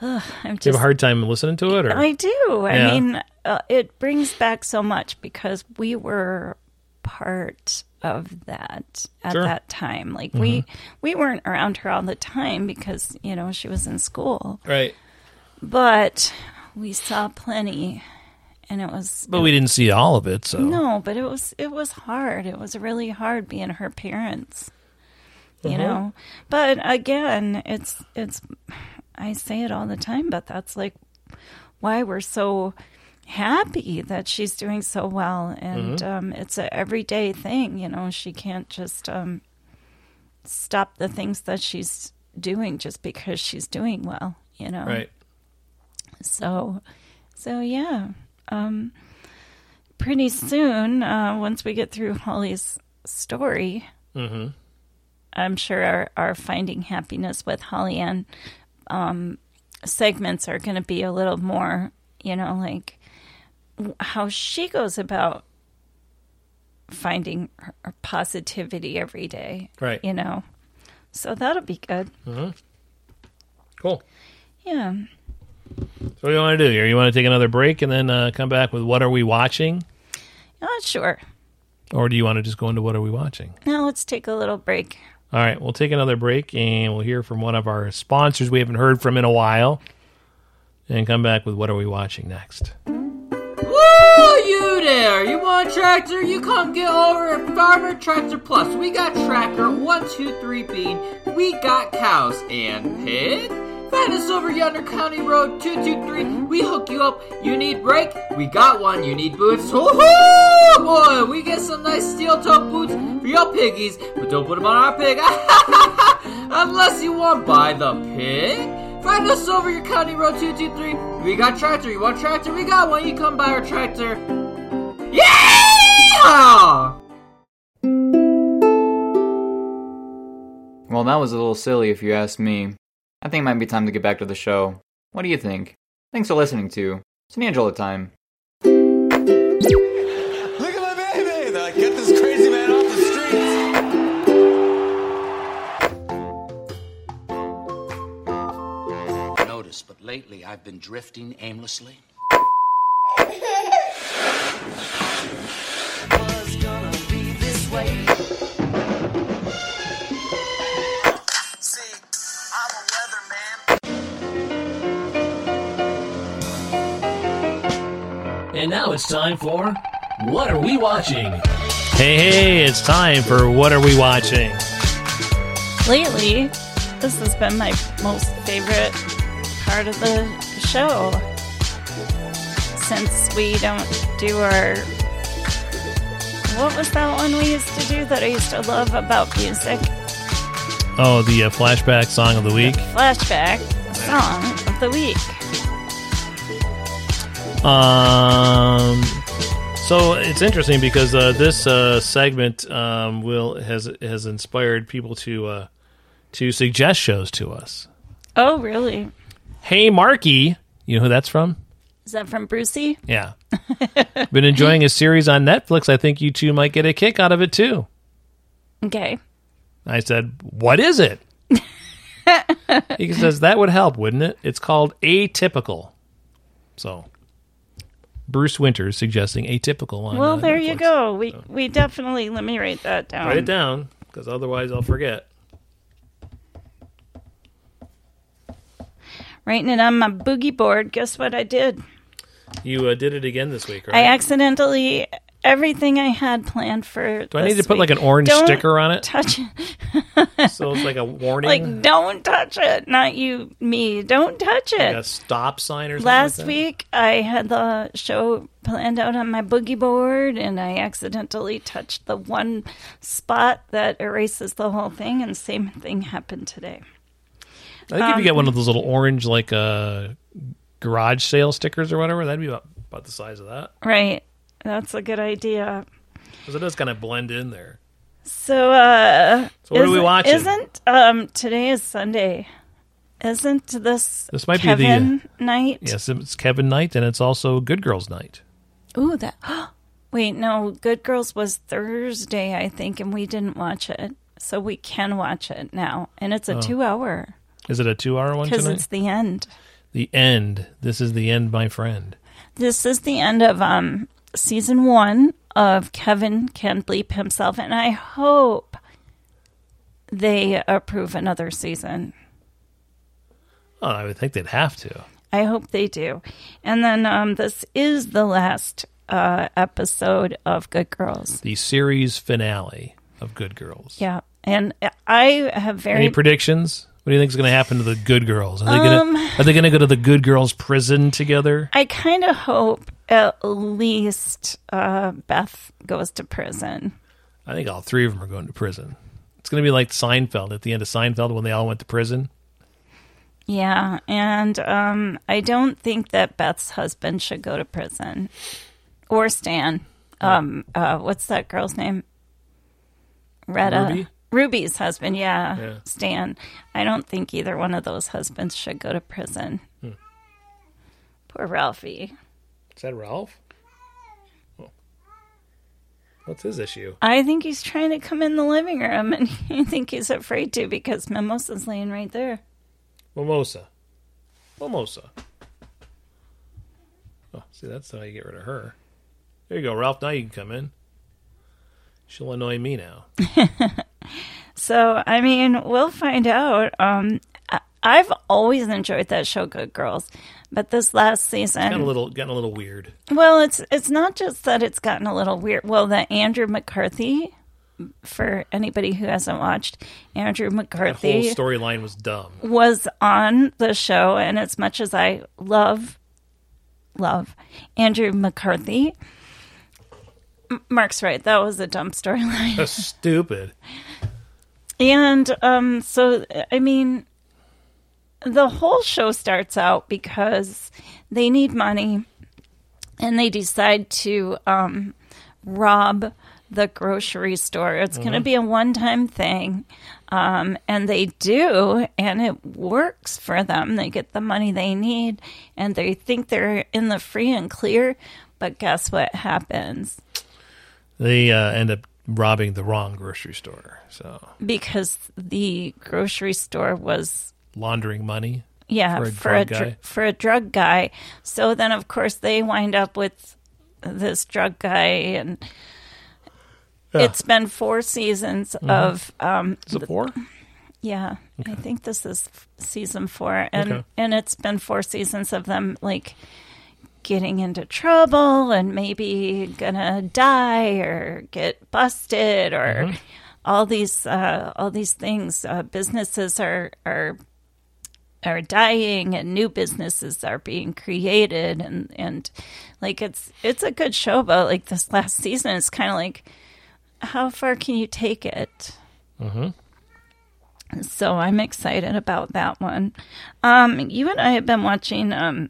Ugh, I'm Do you just have a hard time listening to it, or I do. I Yeah. mean, uh, it brings back so much because we were part of that at Sure. that time. Like we Mm-hmm. we weren't around her all the time because you know she was in school, right? but we saw plenty, and it was But we didn't see all of it, so. no, but it was it was hard. It was really hard being her parents. you know. But again, it's it's I say it all the time, but that's like why we're so happy that she's doing so well and um, it's a everyday thing you know she can't just um, stop the things that she's doing just because she's doing well you know Right. so so yeah um pretty soon uh once we get through holly's story Mm-hmm. i'm sure our, our finding happiness with Holly Ann um segments are going to be a little more you know like how she goes about finding her, her positivity every day Right. you know so that'll be good Cool. yeah So what do you want to do here? You want to take another break and then uh, come back with what are we watching, uh, sure or do you want to just go into what are we watching? now let's take a little break All right, we'll take another break and we'll hear from one of our sponsors we haven't heard from in a while, and come back with what are we watching next. You there! You want a tractor? You come get over at Farmer Tractor Plus. We got tractor, 123 Bean. We got cows and pig. Find us over yonder County Road 223. We hook you up. You need brake? We got one. You need boots? Woohoo! Boy, we get some nice steel toe boots for your piggies, but don't put them on our pig. <laughs> Unless you want buy the pig. Find us over your County Road 223. We got tractor. You want tractor? We got one. You come buy our tractor. Yeah! Well, that was a little silly if you ask me. I think it might be time to get back to the show. What do you think? Thanks for listening to It's San Angelo time. Lately I've been drifting aimlessly. See, I'm a weatherman. And now it's time for What Are We Watching? Hey, hey, it's time for what are we watching? lately this has been my most favorite part of the show since we don't do our what was that one we used to do that i used to love about music Oh, the uh, flashback song of the week. flashback song of the week Um, so it's interesting because uh, this uh, segment um, will has has inspired people to uh, to suggest shows to us. oh really Hey, Marky, you know who that's from? is that from brucey Yeah, <laughs> been enjoying a series on Netflix. I think you two might get a kick out of it too. okay I said, "What is it?" <laughs> he says that would help, wouldn't it? It's called Atypical. So, Bruce Winters suggesting Atypical. On, well uh, there you go we we definitely let me write that down Write it down because otherwise I'll forget. Writing it on my boogie board. Guess what i did? You uh, did it again this week, i accidentally everything i had planned for Do I need to put like an orange Don't sticker on it? touch it. <laughs> So it's like a warning, like don't touch it. Not you me. Don't touch like it. a stop sign or something? last like week i had the show planned out on my boogie board and i accidentally touched the one spot that erases the whole thing and same thing happened today I think if you get one of those little orange like uh, garage sale stickers or whatever, that'd be about, about the size of that right that's a good idea because it does kind of blend in there. so uh So what are we watching? isn't um today is sunday isn't this This might be the, uh, night Yes, it's Kevin Night and it's also Good Girls Night. Ooh, that. <gasps> Wait, no. Good Girls was Thursday, I think, and we didn't watch it, so we can watch it now, and it's a Oh. two-hour Is it a two-hour one because it's the end. The end. This is the end, my friend. This is the end of um season one of Kevin Can Bleep Himself, and I hope they approve another season. Oh, I would think they'd have to. I hope they do. And then um, this is the last uh, episode of Good Girls. The series finale of Good Girls. Yeah. and I have very Any predictions? What do you think is going to happen to the good girls? Are they going Um, to are they going to go to the good girls prison together? I kind of hope at least uh, Beth goes to prison. I think all three of them are going to prison. It's going to be like Seinfeld at the end of Seinfeld when they all went to prison. Yeah, and um, I don't think that Beth's husband should go to prison or Stan. Um, uh, what's that girl's name? Retta. Ruby? Ruby's husband, yeah, Yeah. Stan. I don't think either one of those husbands should go to prison. Hmm. Poor Ralphie. Is that Ralph? Oh. What's his issue? I think he's trying to come in the living room, and <laughs> I think he's afraid to because Mimosa's laying right there. Mimosa. Mimosa. Oh, see, that's how you get rid of her. There you go, Ralph. Now you can come in. She'll annoy me now. <laughs> So, I mean, we'll find out. Um, I- I've always enjoyed that show, Good Girls, but this last season, Getting a little, getting a little weird. well, it's it's not just that it's gotten a little weird. Well, the Andrew McCarthy, for anybody who hasn't watched, Andrew That whole storyline was dumb. was on the show, and as much as I love, love Andrew McCarthy, Mark's right. That was a dumb storyline. That's stupid. <laughs> And um, so, I mean, the whole show starts out because they need money and they decide to um, rob the grocery store. It's going to be a one time thing. Um, and they do, and it works for them. They get the money they need and they think they're in the free and clear. But guess what happens? They uh, end up robbing the wrong grocery store. So Because the grocery store was laundering money. Yeah, for a for a, drug dr- guy. for a drug guy. So then, of course, they wind up with this drug guy, and Yeah. it's been four seasons Mhm. of. Um, Is it four? Yeah, I think this is season four, and Okay. and it's been four seasons of them like getting into trouble and maybe gonna die or get busted or Mhm. all these uh, all these things. Uh, businesses are are are dying and new businesses are being created and and like it's it's a good show but like this last season it's kind of like how far can you take it Mm-hmm. so I'm excited about that one. Um, you and I have been watching um,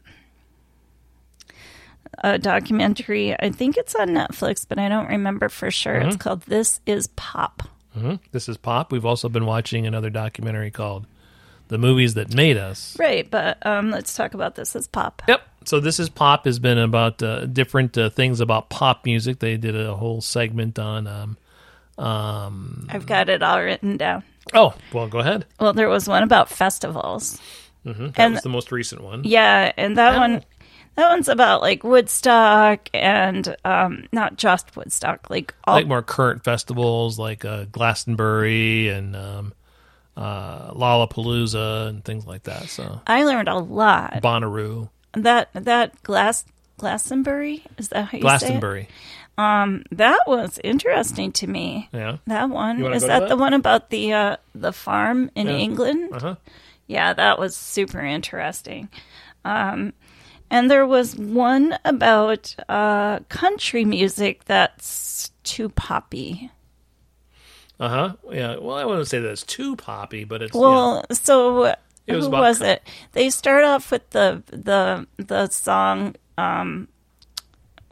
a documentary. I think it's on Netflix, but I don't remember for sure. It's Mhm. called "This Is Pop." hmm This is Pop. We've also been watching another documentary called "The Movies That Made Us." Right, but um, let's talk about "This Is Pop." Yep. So this is pop has been about uh, different uh, things about pop music. They did a whole segment on. Um, um, I've got it all written down. oh, well, go ahead. Well, there was one about festivals. hmm That And- was the most recent one. Yeah, and that one that one's about like Woodstock and um, not just Woodstock, like all like more current festivals like uh, Glastonbury and um, uh, Lollapalooza and things like that. So I learned a lot. Bonnaroo, That that glass Glastonbury is that how you Glastonbury. say it? Um, that was interesting to me. Yeah. That one is that, that? the one about the uh, the farm in Yeah. England? Uh-huh. Yeah, that was super interesting. Um, and there was one about uh, country music that's too poppy. Uh huh. Yeah. Well, I wouldn't say that it's too poppy, but it's Well, so It was who was it? They start off with the the the song um,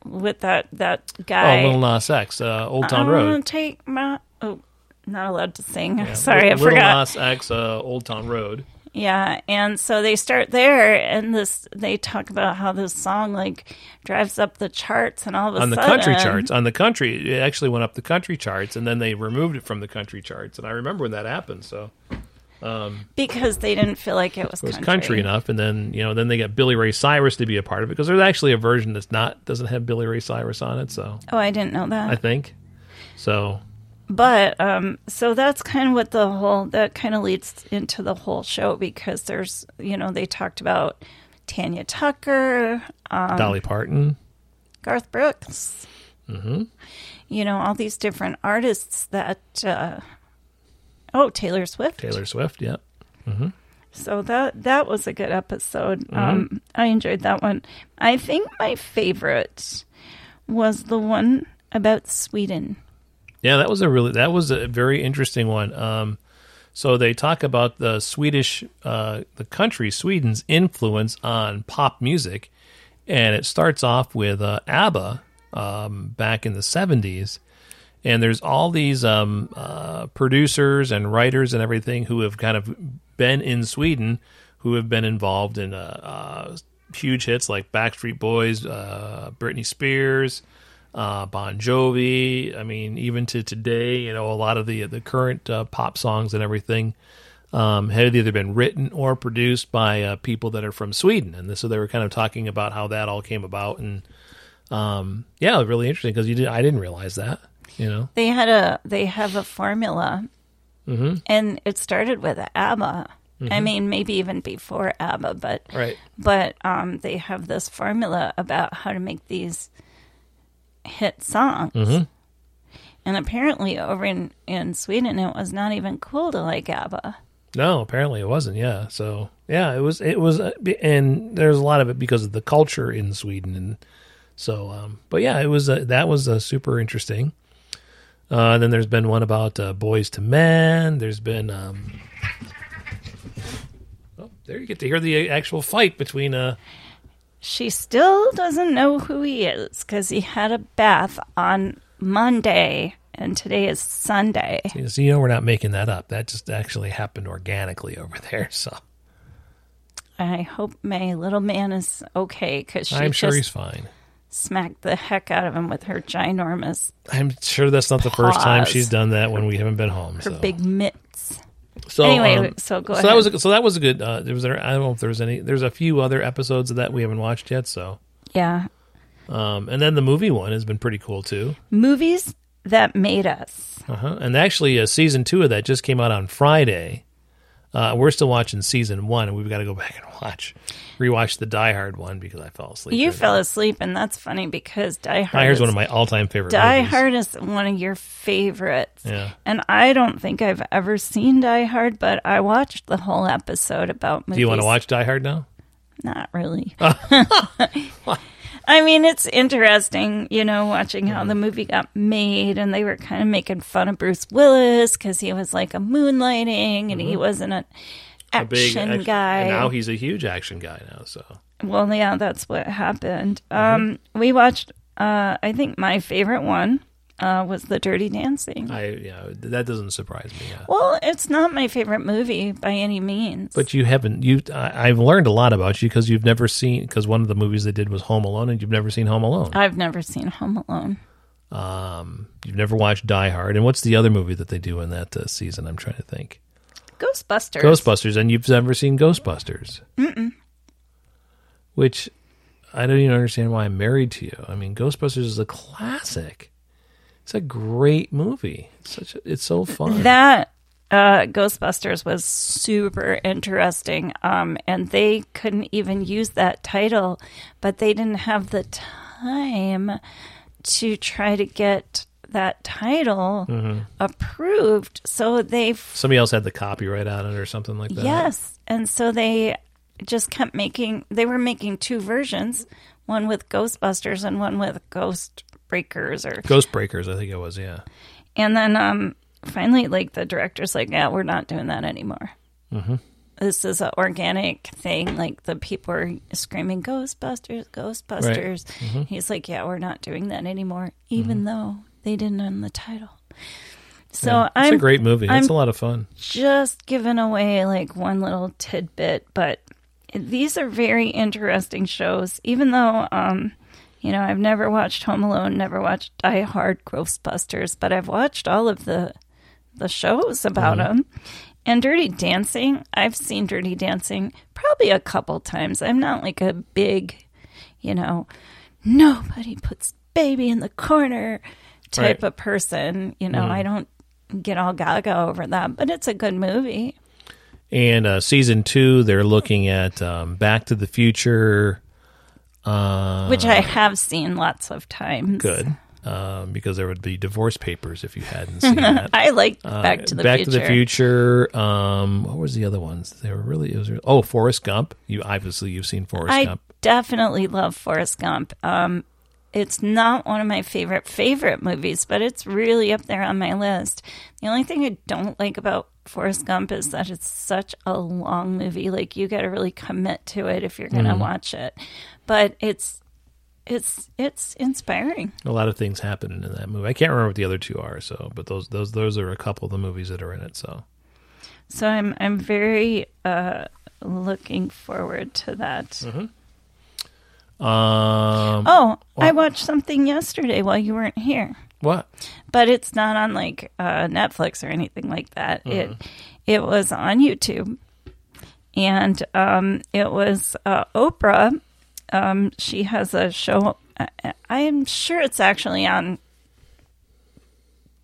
with that that guy. oh, Little Nas X, uh, Old Town I Road. Take my oh, not allowed to sing. Yeah, <laughs> Sorry, I Little forgot. Little Nas X, uh, Old Town Road. Yeah, and so they start there, and this they talk about how this song like drives up the charts, and all of a on the sudden, country charts. On the country, it actually went up the country charts, and then they removed it from the country charts. And I remember when that happened. So um, because they didn't feel like it was, it was country. country enough, and then you know, then they got Billy Ray Cyrus to be a part of it because there's actually a version that's not doesn't have Billy Ray Cyrus on it. So Oh, I didn't know that. I think so. But um, so that's kind of what the whole that kind of leads into the whole show because there's you know they talked about Tanya Tucker, um, Dolly Parton. Garth Brooks, hmm you know all these different artists that uh, Oh, Taylor Swift. Taylor Swift. Yep. So that that was a good episode. Mm-hmm. Um, I enjoyed that one. I think my favorite was the one about Sweden. Yeah, that was a really that was a very interesting one. Um, so they talk about the Swedish, uh, the country Sweden's influence on pop music, and it starts off with uh, ABBA um, back in the seventies, and there's all these um, uh, producers and writers and everything who have kind of been in Sweden, who have been involved in uh, uh, huge hits like Backstreet Boys, uh, Britney Spears uh, Bon Jovi. I mean, even to today, you know, a lot of the the current uh, pop songs and everything um, had either been written or produced by uh, people that are from Sweden, and so they were kind of talking about how that all came about, and um, yeah, really interesting because you did I didn't realize that, you know. They had a they have a formula, Mm-hmm. and it started with ABBA. I mean, maybe even before ABBA, but Right. but um, they have this formula about how to make these hit songs. Mm-hmm. And apparently, over in, in Sweden, it was not even cool to like ABBA. No, apparently it wasn't. Yeah, so yeah, it was. It was, uh, and there's a lot of it because of the culture in Sweden, and so. Um, but yeah, it was. Uh, that was uh, super interesting. Uh, then there's been one about uh, Boyz II Men. There's been. Um, oh, there you get to hear the actual fight between. Uh, She still doesn't know who he is because he had a bath on Monday, and today is Sunday. so you know we're not making that up. That just actually happened organically over there. So I hope my little man is okay because she I'm sure just he's fine. smacked the heck out of him with her ginormous, I'm sure that's not the first time she's done that when we haven't been home. her so. big mitts. So Anyway, um, so go so ahead. that was a, so that was a good. Uh, there was there. I don't know if there was any. There's a few other episodes of that we haven't watched yet. So, Yeah. um, and then the movie one has been pretty cool too. Movies that made us. Uh-huh. And actually, uh, season two of that just came out on Friday. Uh, we're still watching season one, and we've got to go back and watch, rewatch the Die Hard one because I fell asleep. You during fell that. asleep, and that's funny because Die Hard. Die Hard's is, one of my all-time favorite. Die movies. Hard is one of your favorites. Yeah. And I don't think I've ever seen Die Hard, but I watched the whole episode about movies. Do you want to watch Die Hard now? Not really. <laughs> <laughs> <laughs> I mean, it's interesting, you know, watching how Mm-hmm. the movie got made, and they were kind of making fun of Bruce Willis because he was like a moonlighting and he wasn't an Mm-hmm. Big action action- guy. And now he's a huge action guy now. So Well, yeah, that's what happened. Mm-hmm. Um, we watched. Uh, I think my favorite one uh, was the Dirty Dancing. I, yeah, that doesn't surprise me. Yeah. well, it's not my favorite movie by any means. But you haven't. You, I, I've learned a lot about you because you've never seen. Because one of the movies they did was Home Alone, and you've never seen Home Alone. I've never seen Home Alone. Um, you've never watched Die Hard, and what's the other movie that they do in that uh, season? I'm trying to think. Ghostbusters. Ghostbusters, and you've never seen Ghostbusters. Mm-mm. Which I don't even understand why I'm married to you. I mean, Ghostbusters is a classic. It's a great movie. It's such. A, it's so fun. That uh, Ghostbusters was super interesting, um, and they couldn't even use that title, but they didn't have the time to try to get that title Mm-hmm. approved. So they, Somebody else had the copyright on it or something like that. yes, and so they just kept making. They were making two versions, one with Ghostbusters and one with Ghost Breakers or Ghost Breakers, I think it was. Yeah. And then um, finally, like the director's like, "Yeah, we're not doing that anymore. Mhm. This is an organic thing. Like the people are screaming, Ghostbusters, Ghostbusters." Mhm. He's like, "Yeah, we're not doing that anymore, even though they didn't own the title." So Yeah. I'm It's a great movie. I'm It's a lot of fun. Just giving away like one little tidbit, but these are very interesting shows. Even though, um, you know, I've never watched Home Alone, never watched Die Hard, Ghostbusters, but I've watched all of the the shows about Mhm. them. And Dirty Dancing, I've seen Dirty Dancing probably a couple times. I'm not like a big, you know, nobody puts baby in the corner type Right. of person. You know, Mhm. I don't get all gaga over that, but it's a good movie. And uh, season two, they're looking at um, Back to the Future. Uh, which I have seen lots of times. good. um, because there would be divorce papers if you hadn't <laughs> seen that. I like Uh, Back to the Future. Back Future. to the Future. Um, what was the other ones? They were really. It was oh Forrest Gump. You obviously you've seen Forrest I Gump. definitely love Forrest Gump. Um, it's not one of my favorite favorite movies, but it's really up there on my list. The only thing I don't like about Forrest Gump is that it's such a long movie. Like you got to really commit to it if you're going to Mhm. watch it. But it's it's it's inspiring. A lot of things happen in that movie. I can't remember what the other two are. So, but those those those are a couple of the movies that are in it. So, So I'm I'm very uh, looking forward to that. Mm-hmm. um, Oh, I watched something yesterday while you weren't here. What? But it's not on like uh, Netflix or anything like that. It Mhm. it was on YouTube, and um, it was uh, Oprah. Um, she has a show. I, I am sure it's actually on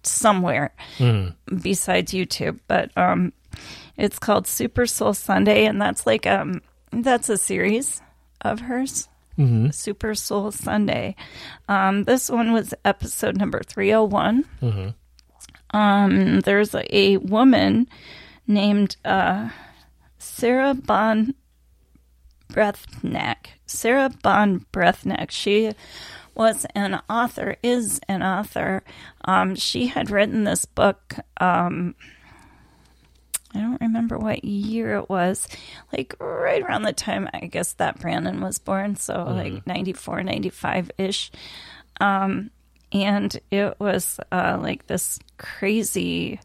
somewhere Mhm. besides YouTube, but um, it's called Super Soul Sunday, and that's like um that's a series of hers. Mhm. Super Soul Sunday. Um, this one was episode number three hundred one. Mhm. Um, there's a, a woman named uh, Sarah Bon Breathnach. Sarah Bon Breathnach. She was an author, is an author. Um, she had written this book. Um, I don't remember what year it was, like right around the time I guess that Brandon was born, so like 94, 95 ish. Um, and it was uh, like this crazy,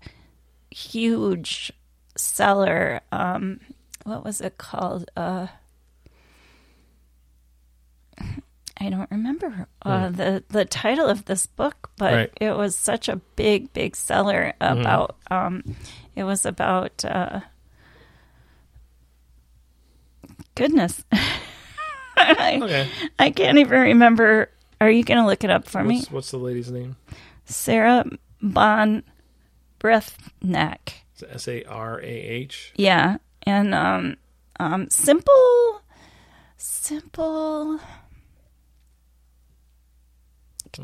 huge seller. Um, what was it called? Uh, I don't remember uh, Hmm. the the title of this book, but Right. it was such a big, big seller Mhm. about. Um, it was about uh, goodness. I, <laughs> Okay. I can't even remember. Are you going to look it up for me? what's, what's the lady's name? Sarah Bon Breathnach. S A R A H. Yeah, and um, um, simple, simple.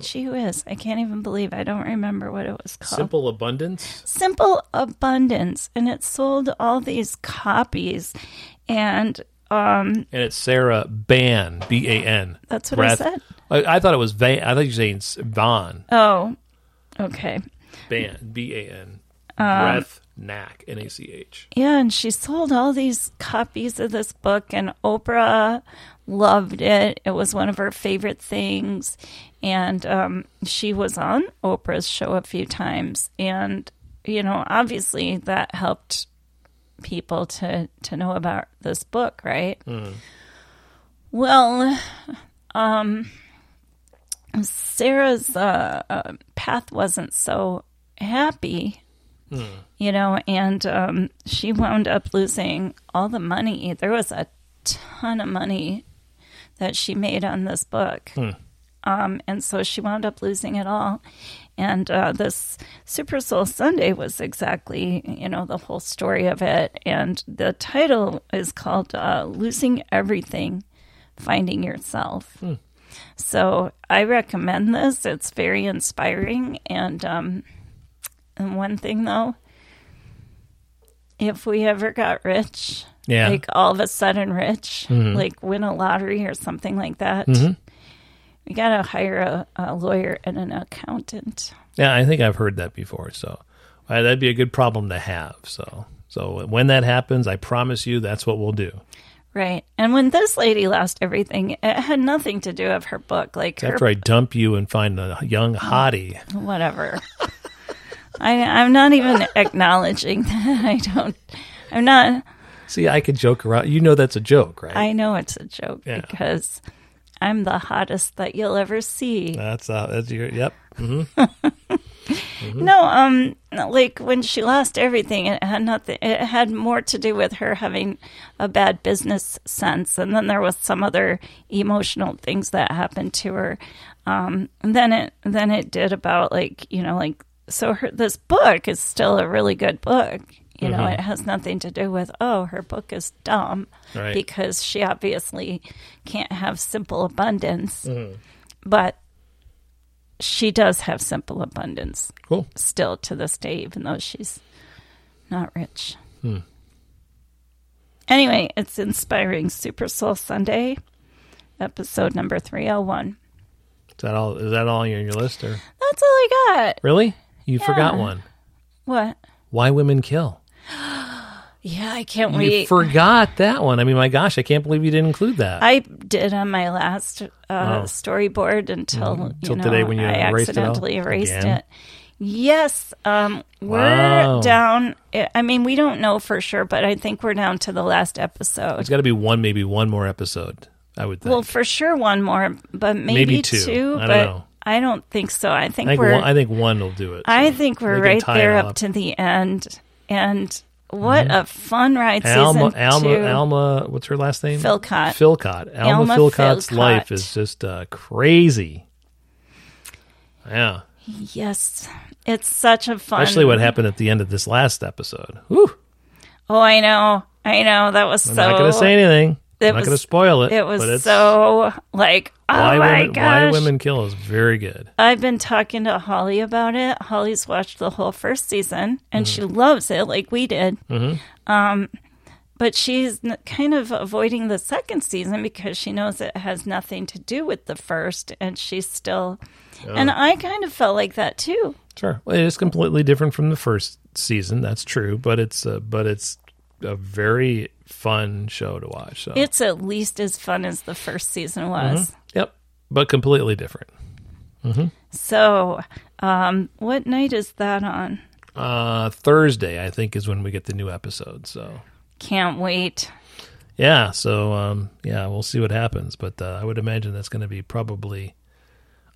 Gee whiz, I can't even believe I don't remember what it was called. Simple Abundance. Simple Abundance, and it sold all these copies, and um, And it's Sarah Ban, B A N. That's what I said. I, I thought it was Van. I thought you were saying Von. oh, okay. Ban, B A N. Um, Breath, Knack, N A C H. Yeah, and she sold all these copies of this book, and Oprah loved it. It was one of her favorite things. And um, she was on Oprah's show a few times. And, you know, obviously that helped people to, to know about this book, right? Well, um, Sarah's uh, uh, path wasn't so happy, you know, and um, she wound up losing all the money. There was a ton of money that she made on this book. Um, and so she wound up losing it all. And uh, this Super Soul Sunday was exactly, you know, the whole story of it. And the title is called uh, Losing Everything, Finding Yourself. So I recommend this. It's very inspiring. And, um, and one thing though, if we ever got rich, Yeah. like all of a sudden rich, Mhm. like win a lottery or something like that, Mhm. We got to hire a, a lawyer and an accountant. Yeah, I think I've heard that before. So uh, that'd be a good problem to have. So so when that happens, I promise you that's what we'll do. Right. And when this lady lost everything, it had nothing to do with her book. Like her, After I dump you and find a young hottie. whatever. <laughs> I, I'm not even acknowledging <laughs> that. I don't. I'm not. See, I could joke around. You know that's a joke, right? I know it's a joke Yeah. because I'm the hottest that you'll ever see. That's uh, that's your yep. hmm <laughs> No, um, like when she lost everything, it had nothing. It had more to do with her having a bad business sense, and then there was some other emotional things that happened to her. Um, and then it then it did about like you know like so her this book is still a really good book. You know, Mhm. it has nothing to do with oh her book is dumb Right. because she obviously can't have simple abundance Mhm. but she does have simple abundance Cool. still to this day, even though she's not rich. Hmm. Anyway, it's Inspiring Super Soul Sunday, episode number 301. Is that all? Is that all on your list, or That's all I got. really? You forgot one. What? Why women kill? <gasps> Yeah, I can't You wait. forgot that one. I mean, my gosh, I can't believe you didn't include that. I did on my last uh, Oh. storyboard until, Mhm. you know, today when you I erased it accidentally erased again? it. Yes, um, we're Wow. down. I mean, we don't know for sure, but I think we're down to the last episode. There's got to be one, maybe one more episode. I would think. Well, for sure one more, but maybe, Maybe two. I don't but know. I don't think so. I think, I think we're. one, I think one will do it. I think we're right there it up to the end, and what Mhm. a fun ride! Alma, season Alma, two. Alma. What's her last name? Fillcot. Fillcot. Alma, Alma Fillcot's Fillcot. life is just uh, crazy. Yeah, Yes, it's such a fun. especially what happened at the end of this last episode. Whew. Oh, I know, I know. That was I'm so. not going to say anything. It I'm not going to spoil it. It was but it's, so like, oh why my women, gosh! Why women kill is very good. I've been talking to Holly about it. Holly's watched the whole first season and she Mm-hmm. loves it, like we did. Mhm. Um, but she's kind of avoiding the second season because she knows it has nothing to do with the first, and she's still. And. I kind of felt like that too. Sure, well, it is completely different from the first season. That's true, but it's uh, but it's a very fun show to watch. So It's at least as fun as the first season was. Mhm. Yep, but completely different. hmm So, um, what night is that on? Uh, Thursday, I think, is when we get the new episode. So Can't wait. yeah, so um, yeah, we'll see what happens. But uh, I would imagine that's going to be probably.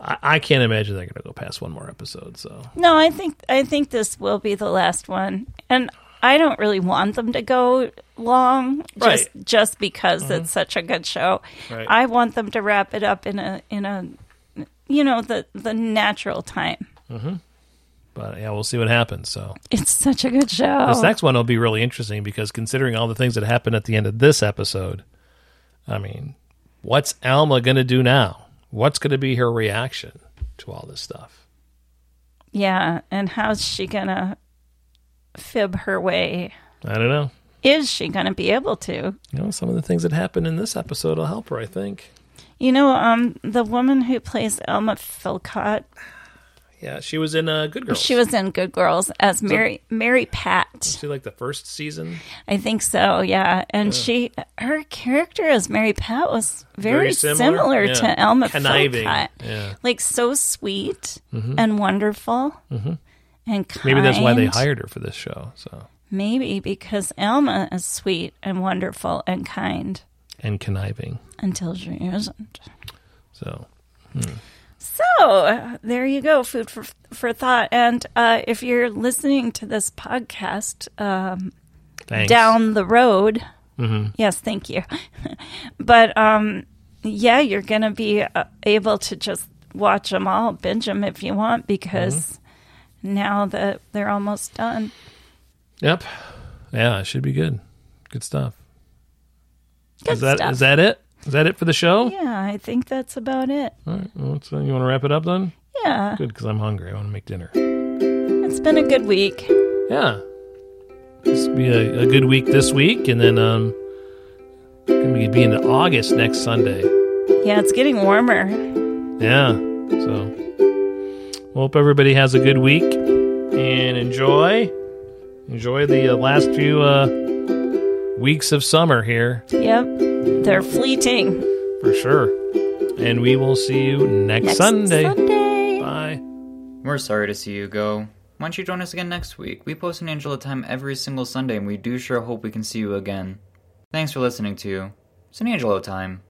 I, I can't imagine they're going to go past one more episode. So No, I think I think this will be the last one, and I don't really want them to go long, just Right. just because Mhm. it's such a good show. Right. I want them to wrap it up in a in a you know the the natural time. hmm But yeah, we'll see what happens. So It's such a good show. this next one will be really interesting because considering all the things that happened at the end of this episode, I mean, what's Alma going to do now? What's going to be her reaction to all this stuff? yeah, and how's she gonna fib her way? I don't know. Is she gonna be able to? You know, some of the things that happened in this episode will help her, I think. You know, um, the woman who plays Elma Fillcot, Yeah, she was in uh, Good Girls. she was in Good Girls as Mary Mary Pat. She like the first season? I think so, yeah. And Yeah. she, her character as Mary Pat was very, Very similar, similar? Yeah. to Elma Conniving, Fillcot. yeah. Like so sweet Mhm. and wonderful Mhm. And kind. Maybe that's why they hired her for this show. So Maybe because Elma is sweet and wonderful and kind and conniving. until she isn't. So hmm. So there you go, food for for thought. And uh, if you're listening to this podcast um, down the road, Mhm. yes, thank you. <laughs> but um, yeah, you're gonna be uh, able to just watch them all, binge them if you want, because now that they're almost done. Yep. Yeah, it should be good. Good stuff. Good is that stuff. is that it? Is that it for the show? Yeah, I think that's about it. All right. Well, so you want to wrap it up then? Yeah, Good, because I'm hungry. I want to make dinner. it's been a good week. Yeah. This will be a, a good week this week, and then um, gonna be be into August next Sunday. Yeah, it's getting warmer. Yeah. So, hope everybody has a good week and enjoy enjoy the uh, last few uh, weeks of summer here Yep, they're fleeting. for sure. And we will see you next, Next Sunday. Sunday. Bye. We're sorry to see you go. Why don't you join us again next week? We post San Angelo Time every single Sunday, and we do sure hope we can see you again. Thanks for listening to San Angelo Time.